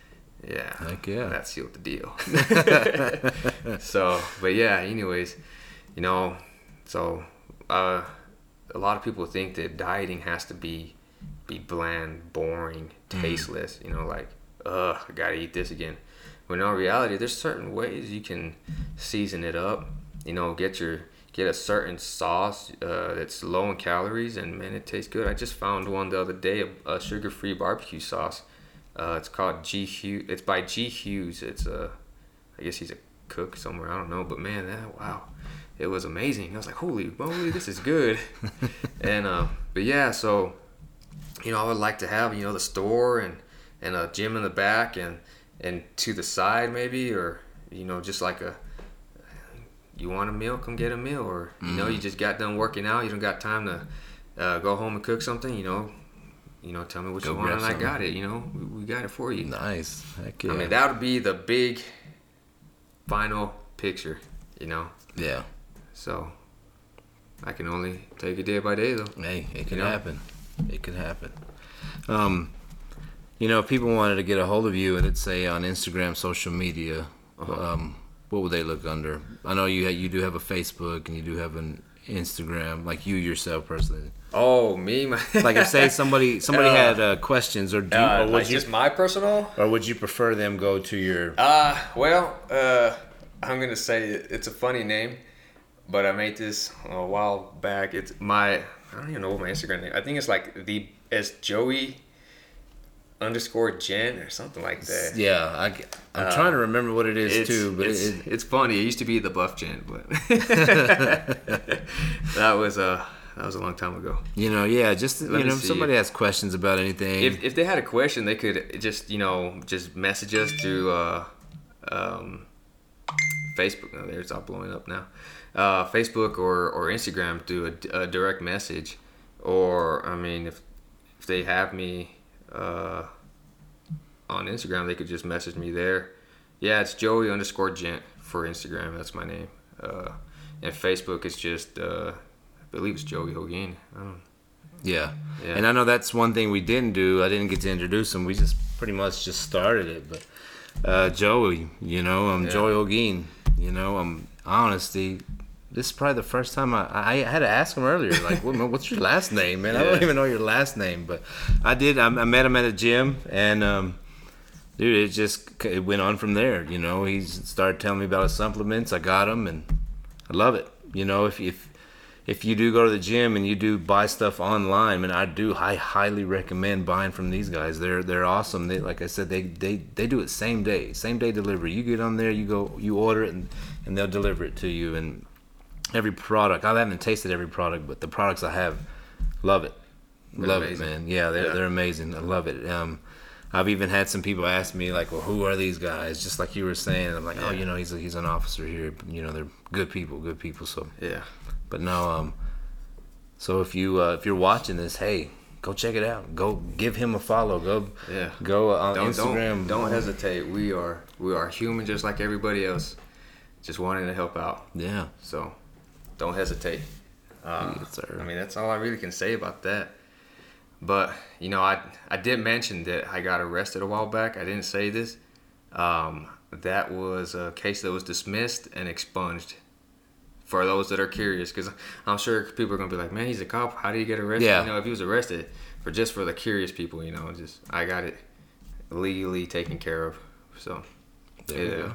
yeah. Heck yeah. That sealed the deal. so, but yeah, anyways, you know, so uh, a lot of people think that dieting has to be be bland, boring, Mm. tasteless, you know, like, ugh, I gotta eat this again. When in reality, there's certain ways you can season it up, you know, get your get a certain sauce uh, that's low in calories and man, it tastes good. I just found one the other day, a, a sugar-free barbecue sauce. Uh, it's called G Hughes. It's by G Hughes. It's a, I guess he's a cook somewhere. I don't know, but man, that wow, it was amazing. I was like, holy moly, this is good. and uh, but yeah, so you know, I would like to have you know the store and and a gym in the back and and to the side maybe or you know just like a you want a meal come get a meal or you know you just got done working out you don't got time to uh, go home and cook something you know you know tell me what Go you want and I got it you know we, we got it for you Nice. Heck yeah. I mean that would be the big final picture you know yeah. so I can only take it day by day though Hey, it can You know? happen. It can happen. Um, you know, if people wanted to get a hold of you, and let's say on Instagram, social media, um, what would they look under? I know you you do have a Facebook and you do have an Instagram, like you yourself personally. oh me my Like if say somebody somebody Uh, had uh, questions, or do you, uh, or would like you just my personal or would you prefer them go to your? Uh, well, uh, I'm gonna say it's a funny name, but I made this a while back. It's my I don't even know what my Instagram name. I think it's like the it's Joey underscore Jen or something like that. Yeah, I, am trying to remember what it is Uh, It's, too, but it's, it, it's funny. It used to be the Buff Jen, but that was uh that was a long time ago. you know, yeah, just you Let me know, if somebody has questions about anything. If, if they had a question, they could just you know just message us through uh, um, Facebook. Oh, there it's all blowing up now. Uh, Facebook or, or Instagram through a, a direct message, or I mean if if they have me uh, on Instagram, they could just message me there. Yeah, it's Joey underscore Gent for Instagram. That's my name. Uh, and Facebook is just uh, I believe it's Joey Hogan. Yeah. Yeah. And I know that's one thing we didn't do. I didn't get to introduce him. We just pretty much just started it. But uh, Joey, you know, I'm Yeah. Joey Ogeen. You know, I'm honesty. This is probably the first time I, I had to ask him earlier, like, what, what's your last name, man? I don't even know your last name, but I did. I, I met him at a gym, and um, dude, it just it went on from there. You know, he started telling me about his supplements. I got them, and I love it. You know, if if if you do go to the gym and you do buy stuff online, man, I do. I highly recommend buying from these guys. They're they're awesome. They like I said, they they they do it same day, same day delivery. You get on there, you go, you order it, and and they'll deliver it to you. And every product, I haven't tasted every product, but the products I have, love it, They're love amazing. it, man. Yeah, they're Yeah. they're amazing. I love it. Um, I've even had some people ask me like, "Well, who are these guys?" Just like you were saying. I'm like, "Oh, you know, he's a, he's an officer here. You know, they're good people, good people." So Yeah. but no, um, so if you uh, if you're watching this, hey, go check it out. Go give him a follow. Go Yeah. go uh, on don't, Instagram. Don't, don't hesitate. We are we are human just like everybody else, just wanting to help out. Yeah, So, don't hesitate. Uh, Yes, sir. I mean, that's all I really can say about that. But you know, I I did mention that I got arrested a while back. I didn't say this. Um, that was a case that was dismissed and expunged. For those that are curious, because I'm sure people are gonna be like, "Man, he's a cop. How did he get arrested?" Yeah. You know, if he was arrested, for just for the curious people, you know, just I got it legally taken care of. So, There you yeah, go.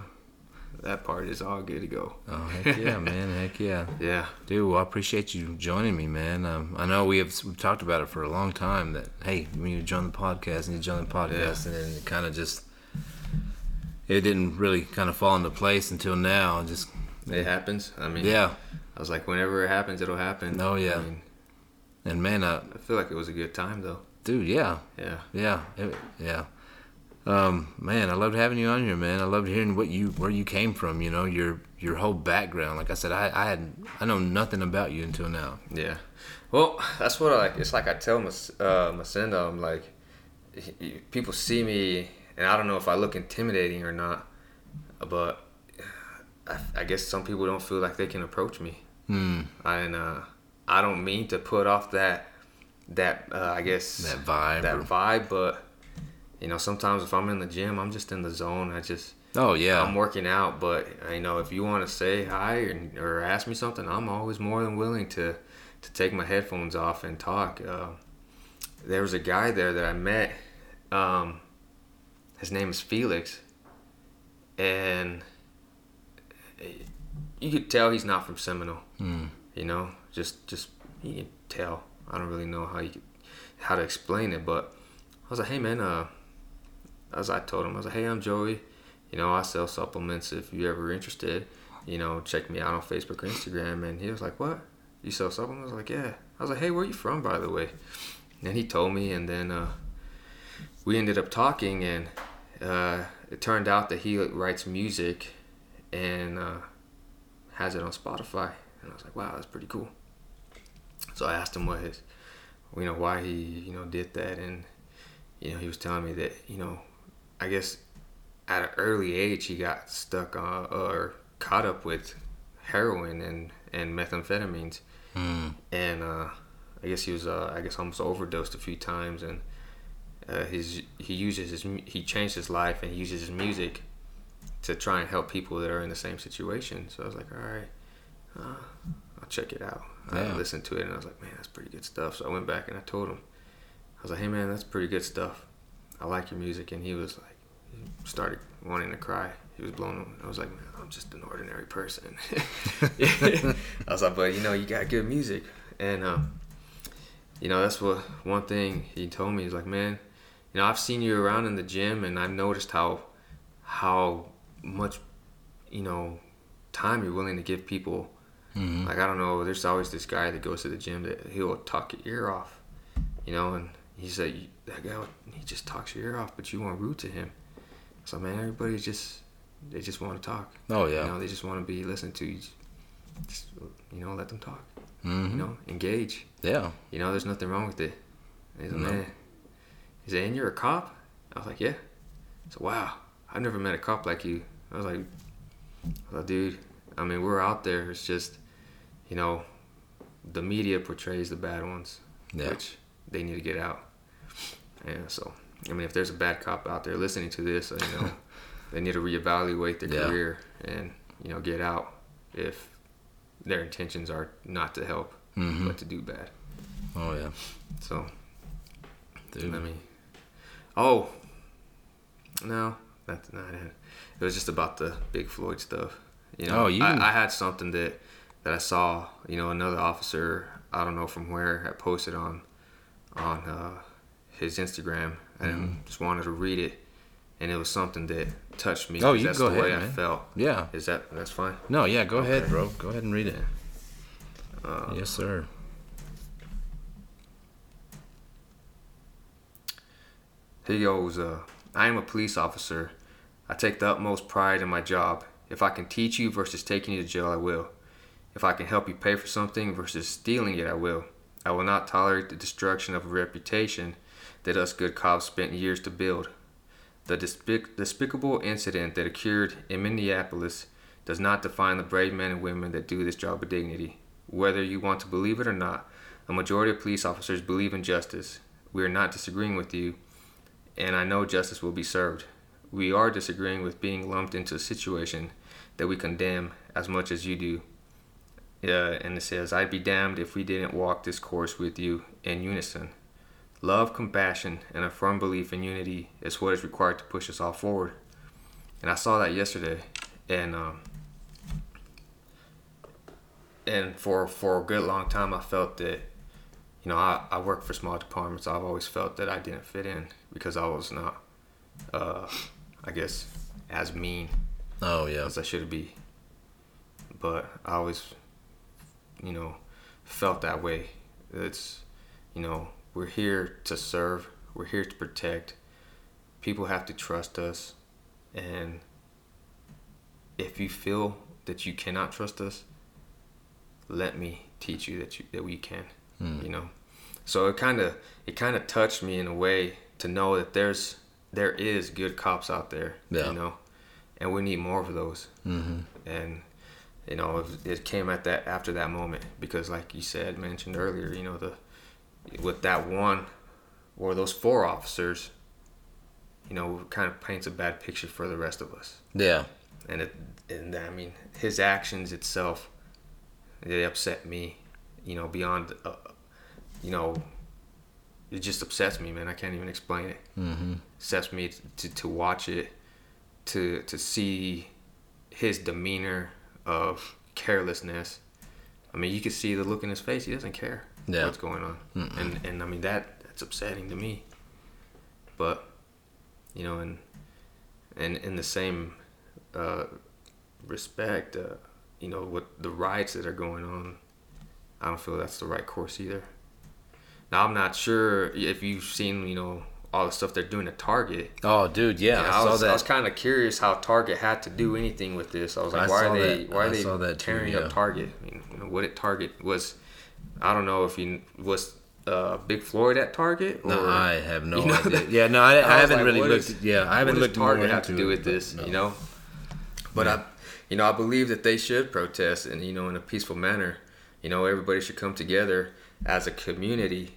That part is all good to go. Oh heck yeah, man! Heck yeah. Yeah, dude. Well, I appreciate you joining me, man. Um, I know we have we've talked about it for a long time. That hey, we need to join the podcast, need to join the podcast, yeah. and then it kind of just it didn't really kind of fall into place until now. And just it happens. I mean, yeah. I was like, whenever it happens, it'll happen. Oh yeah. I mean, and man, I, I feel like it was a good time though. Dude, yeah. Yeah. Yeah. It, yeah. Um, man, I loved having you on here, man. I loved hearing what you where you came from. You know your your whole background. Like I said, I I had I know nothing about you until now. Yeah, well, that's what I like. It's like I tell my uh, Masenda, I'm like, people see me, and I don't know if I look intimidating or not, but I, I guess some people don't feel like they can approach me. Mm. And uh, I don't mean to put off that that uh, I guess that vibe that or... vibe, but you know, sometimes if I'm in the gym, I'm just in the zone. I just oh yeah, I'm working out. But you know, if you want to say hi or, or ask me something, I'm always more than willing to to take my headphones off and talk. Uh, there was a guy there that I met. Um, his name is Felix, and you could tell he's not from Seminole. Mm. You know, just just you can tell. I don't really know how you how to explain it, but I was like, hey man, uh, as I told him, I was like, hey, I'm Joey. You know, I sell supplements. If you're ever interested, you know, check me out on Facebook or Instagram. And he was like, what? You sell supplements? I was like, yeah. I was like, hey, where you from, by the way? And he told me, and then uh, we ended up talking, and uh, it turned out that he writes music and uh, has it on Spotify. And I was like, wow, that's pretty cool. So I asked him what his, you know, why he, you know, did that, and you know, he was telling me that, you know, I guess at an early age he got stuck on or caught up with heroin and and methamphetamines, mm. and uh, I guess he was uh, I guess almost overdosed a few times, and uh, his he uses his he changed his life and he uses his music to try and help people that are in the same situation. So I was like, all right, uh, I'll check it out. Yeah. I listened to it and I was like, man, that's pretty good stuff. So I went back and I told him, I was like, hey man, that's pretty good stuff. I like your music, and he was like started wanting to cry. He was blown. I was like, man, I'm just an ordinary person. I was like, but you know, you got good music, and uh, you know, that's what one thing he told me. He's like, man, you know, I've seen you around in the gym, and I've noticed how how much you know time you're willing to give people. Mm-hmm. Like I don't know, there's always this guy that goes to the gym that he'll talk your ear off, you know, and he said that guy he just talks your ear off, but you want rude to him. So man, everybody just they just want to talk. Oh yeah. You know, they just want to be listened to. Just you know, let them talk. Mm-hmm. You know, engage. Yeah. You know, there's nothing wrong with it. He's like, no. man. He said, and you're a cop? I was like, yeah. So wow, I've never met a cop like you. I was like, I was like, dude. I mean, we're out there. It's just, you know, the media portrays the bad ones, yeah. which they need to get out. Yeah. So I mean, if there's a bad cop out there listening to this, you know, they need to reevaluate their yeah. career and you know get out if their intentions are not to help mm-hmm. but to do bad. Oh yeah. So, Dude. I mean, oh no, that's not it. It was just about the Big Floyd stuff. You know, oh, you... I, I had something that that I saw. You know, another officer. I don't know from where I posted on on uh, his Instagram and just wanted to read it, and it was something that touched me. Oh, you that's go the ahead, way man. I felt. Yeah. Is that that's fine? No, yeah, go okay. ahead, bro. Go ahead and read it. Uh, yes, sir. He goes, uh, I am a police officer. I take the utmost pride in my job. If I can teach you versus taking you to jail, I will. If I can help you pay for something versus stealing it, I will. I will not tolerate the destruction of a reputation that us good cops spent years to build. The despic- despicable incident that occurred in Minneapolis does not define the brave men and women that do this job with dignity. Whether you want to believe it or not, a majority of police officers believe in justice. We are not disagreeing with you, and I know justice will be served. We are disagreeing with being lumped into a situation that we condemn as much as you do. Uh, and it says, I'd be damned if we didn't walk this course with you in unison. Love, compassion, and a firm belief in unity is what is required to push us all forward. And I saw that yesterday, and um, and for for a good long time, I felt that you know I, I work for small departments. I've always felt that I didn't fit in because I was not, uh, I guess, as mean. Oh yeah. As I should be. But I always, you know, felt that way. It's, you know, we're here to serve. We're here to protect. People have to trust us, and if you feel that you cannot trust us, let me teach you that you that we can. Mm. You know, so it kind of it kind of touched me in a way to know that there's there is good cops out there. Yeah. You know, and we need more of those. Mm-hmm. And you know, it, it came at that after that moment because, like you said, mentioned earlier, you know, the with that one or those four officers, you know, kind of paints a bad picture for the rest of us. Yeah. And it, and I mean, his actions itself, they upset me, you know, beyond, uh, you know, it just upsets me, man. I can't even explain it. Mm-hmm. Upsets me to, to watch it, to to see his demeanor of carelessness. I mean, you can see the look in his face. He doesn't care yeah. what's going on, Mm-mm. and and I mean that that's upsetting to me. But you know, and and in the same uh, respect, uh, you know, with the riots that are going on, I don't feel that's the right course either. Now I'm not sure if you've seen, you know, all the stuff they're doing at Target. Oh, dude, yeah, I, I, was, that. I was kind of curious how Target had to do anything with this. I was like, I why are they that. why are they tearing up Target? I mean, you know, what at Target was, I don't know if he was uh, Big Floyd at Target. Or, no, I have no you know, idea. Yeah, no, I, I, I haven't like, really looked. Is, yeah, I haven't looked. Target have to do with this? No. You know, but yeah. I, you know, I believe that they should protest and you know in a peaceful manner. You know, everybody should come together as a community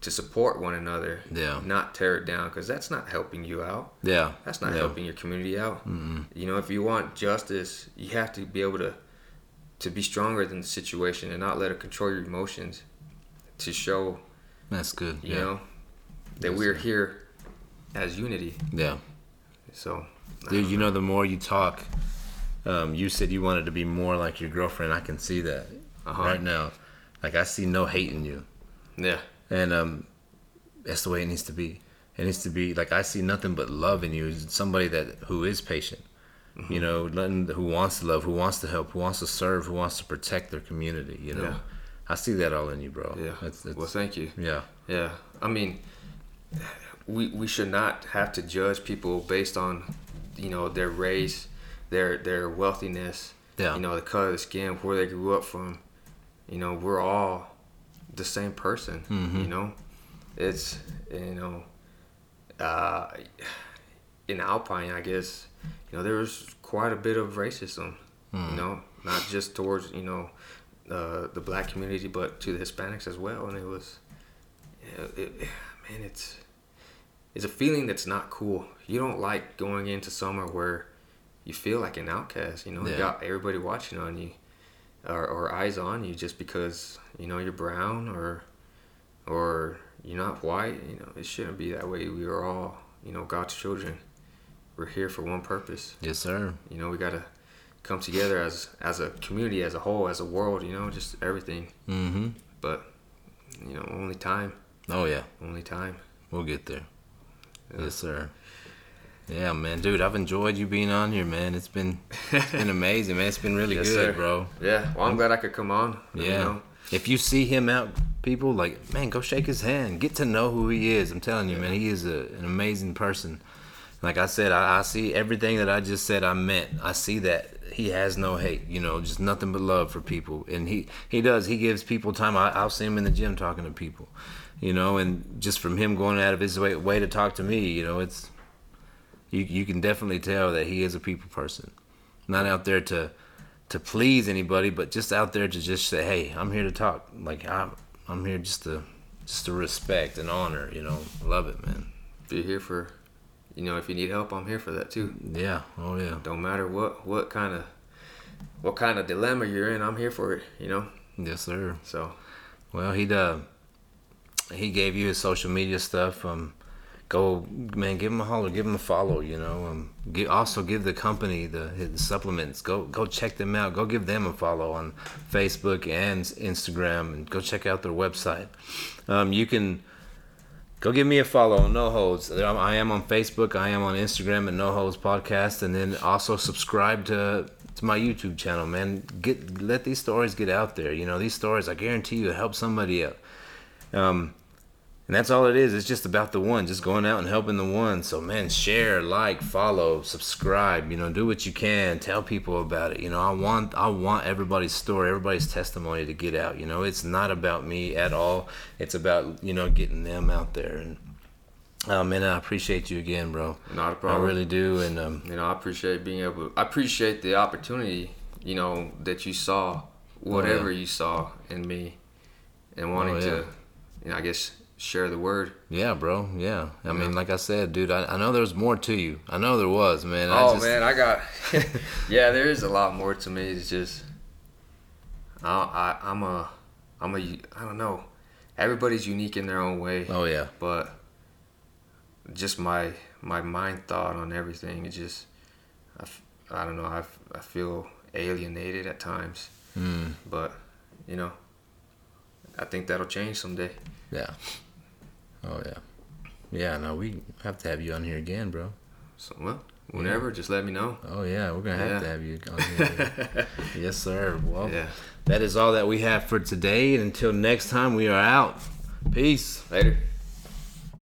to support one another. Yeah. Not tear it down because that's not helping you out. Yeah. That's not yeah. helping your community out. mm You know, if you want justice, you have to be able to to be stronger than the situation and not let it control your emotions. To show. That's good. You yeah. know, that we're here as unity. Yeah. So. Dude, you know, the more you talk, um, you said you wanted to be more like your girlfriend. I can see that uh-huh. right now. Like I see no hate in you. Yeah and um, that's the way it needs to be. It needs to be like I see nothing but love in you. Somebody that who is patient, mm-hmm. you know, letting who wants to love, who wants to help, who wants to serve, who wants to protect their community. You know, yeah. I see that all in you, bro. Yeah. That's, that's, well, thank you. Yeah. Yeah. I mean, we we should not have to judge people based on, you know, their race, their their wealthiness. Yeah. You know, the color of the skin, where they grew up from. You know, we're all the same person. Mm-hmm. You know, it's you know, uh, in Alpine, I guess, you know, there was quite a bit of racism. Mm. You know, not just towards you know uh, the black community, but to the Hispanics as well. And it was, it, it, man, it's it's a feeling that's not cool. You don't like going into summer where you feel like an outcast. You know, yeah. you got everybody watching on you or, or eyes on you just because you know you're brown or or you're not white you know it shouldn't be that way we are all you know god's children we're here for one purpose yes sir you know we gotta come together as as a community as a whole as a world you know just everything mm-hmm. but you know only time oh yeah only time we'll get there yeah. yes sir yeah, man, dude, I've enjoyed you being on here, man. It's been it's been amazing, man. It's been really yes, good, sir. bro. Yeah, well, I'm glad I could come on. Yeah. You know? If you see him out, people like, man, go shake his hand. Get to know who he is. I'm telling you, yeah. man, he is a, an amazing person. Like I said, I, I see everything that I just said. I meant. I see that he has no hate. You know, just nothing but love for people, and he he does. He gives people time. I, I'll see him in the gym talking to people. You know, and just from him going out of his way, way to talk to me, you know, it's you you can definitely tell that he is a people person, not out there to to please anybody, but just out there to just say, hey, I'm here to talk. Like I'm I'm here just to just to respect and honor. You know, love it, man. Be here for, you know, if you need help, I'm here for that too. Yeah. Oh yeah. Don't matter what what kind of what kind of dilemma you're in, I'm here for it. You know. Yes, sir. So. Well, he uh, he gave you his social media stuff. Um, go man give him a holler give him a follow you know um, get, also give the company the, the, supplements go go check them out go give them a follow on facebook and instagram and go check out their website um, you can go give me a follow on no holds. I am on facebook i am on instagram at no holds podcast and then also subscribe to to my youtube channel man. Get let these stories get out there you know these stories i guarantee you help somebody out um, and that's all it is. It's just about the one, just going out and helping the one. So man, share, like, follow, subscribe. You know, do what you can. Tell people about it. You know, I want I want everybody's story, everybody's testimony to get out. You know, it's not about me at all. It's about you know getting them out there. And oh man, I appreciate you again, bro. Not a problem. I really do. And um, you know, I appreciate being able. I appreciate the opportunity. You know that you saw whatever oh, yeah. you saw in me, and wanting oh, yeah. to, you know, I guess share the word. Yeah, bro. Yeah. I yeah. mean, like I said, dude, I, I know there's more to you. I know there was, man. I oh just... man, I got. yeah, there is a lot more to me. It's just, I, I I'm a, I'm a, I don't know. Everybody's unique in their own way. Oh yeah. But just my my mind thought on everything. It just, I, I don't know. I I feel alienated at times. Mm. But you know, I think that'll change someday. Yeah. Oh yeah, yeah. No, we have to have you on here again, bro. So well, whenever, yeah. just let me know. Oh yeah, we're gonna have yeah. to have you on here. yes, sir. Well, yeah. that is all that we have for today. And until next time, we are out. Peace. Later.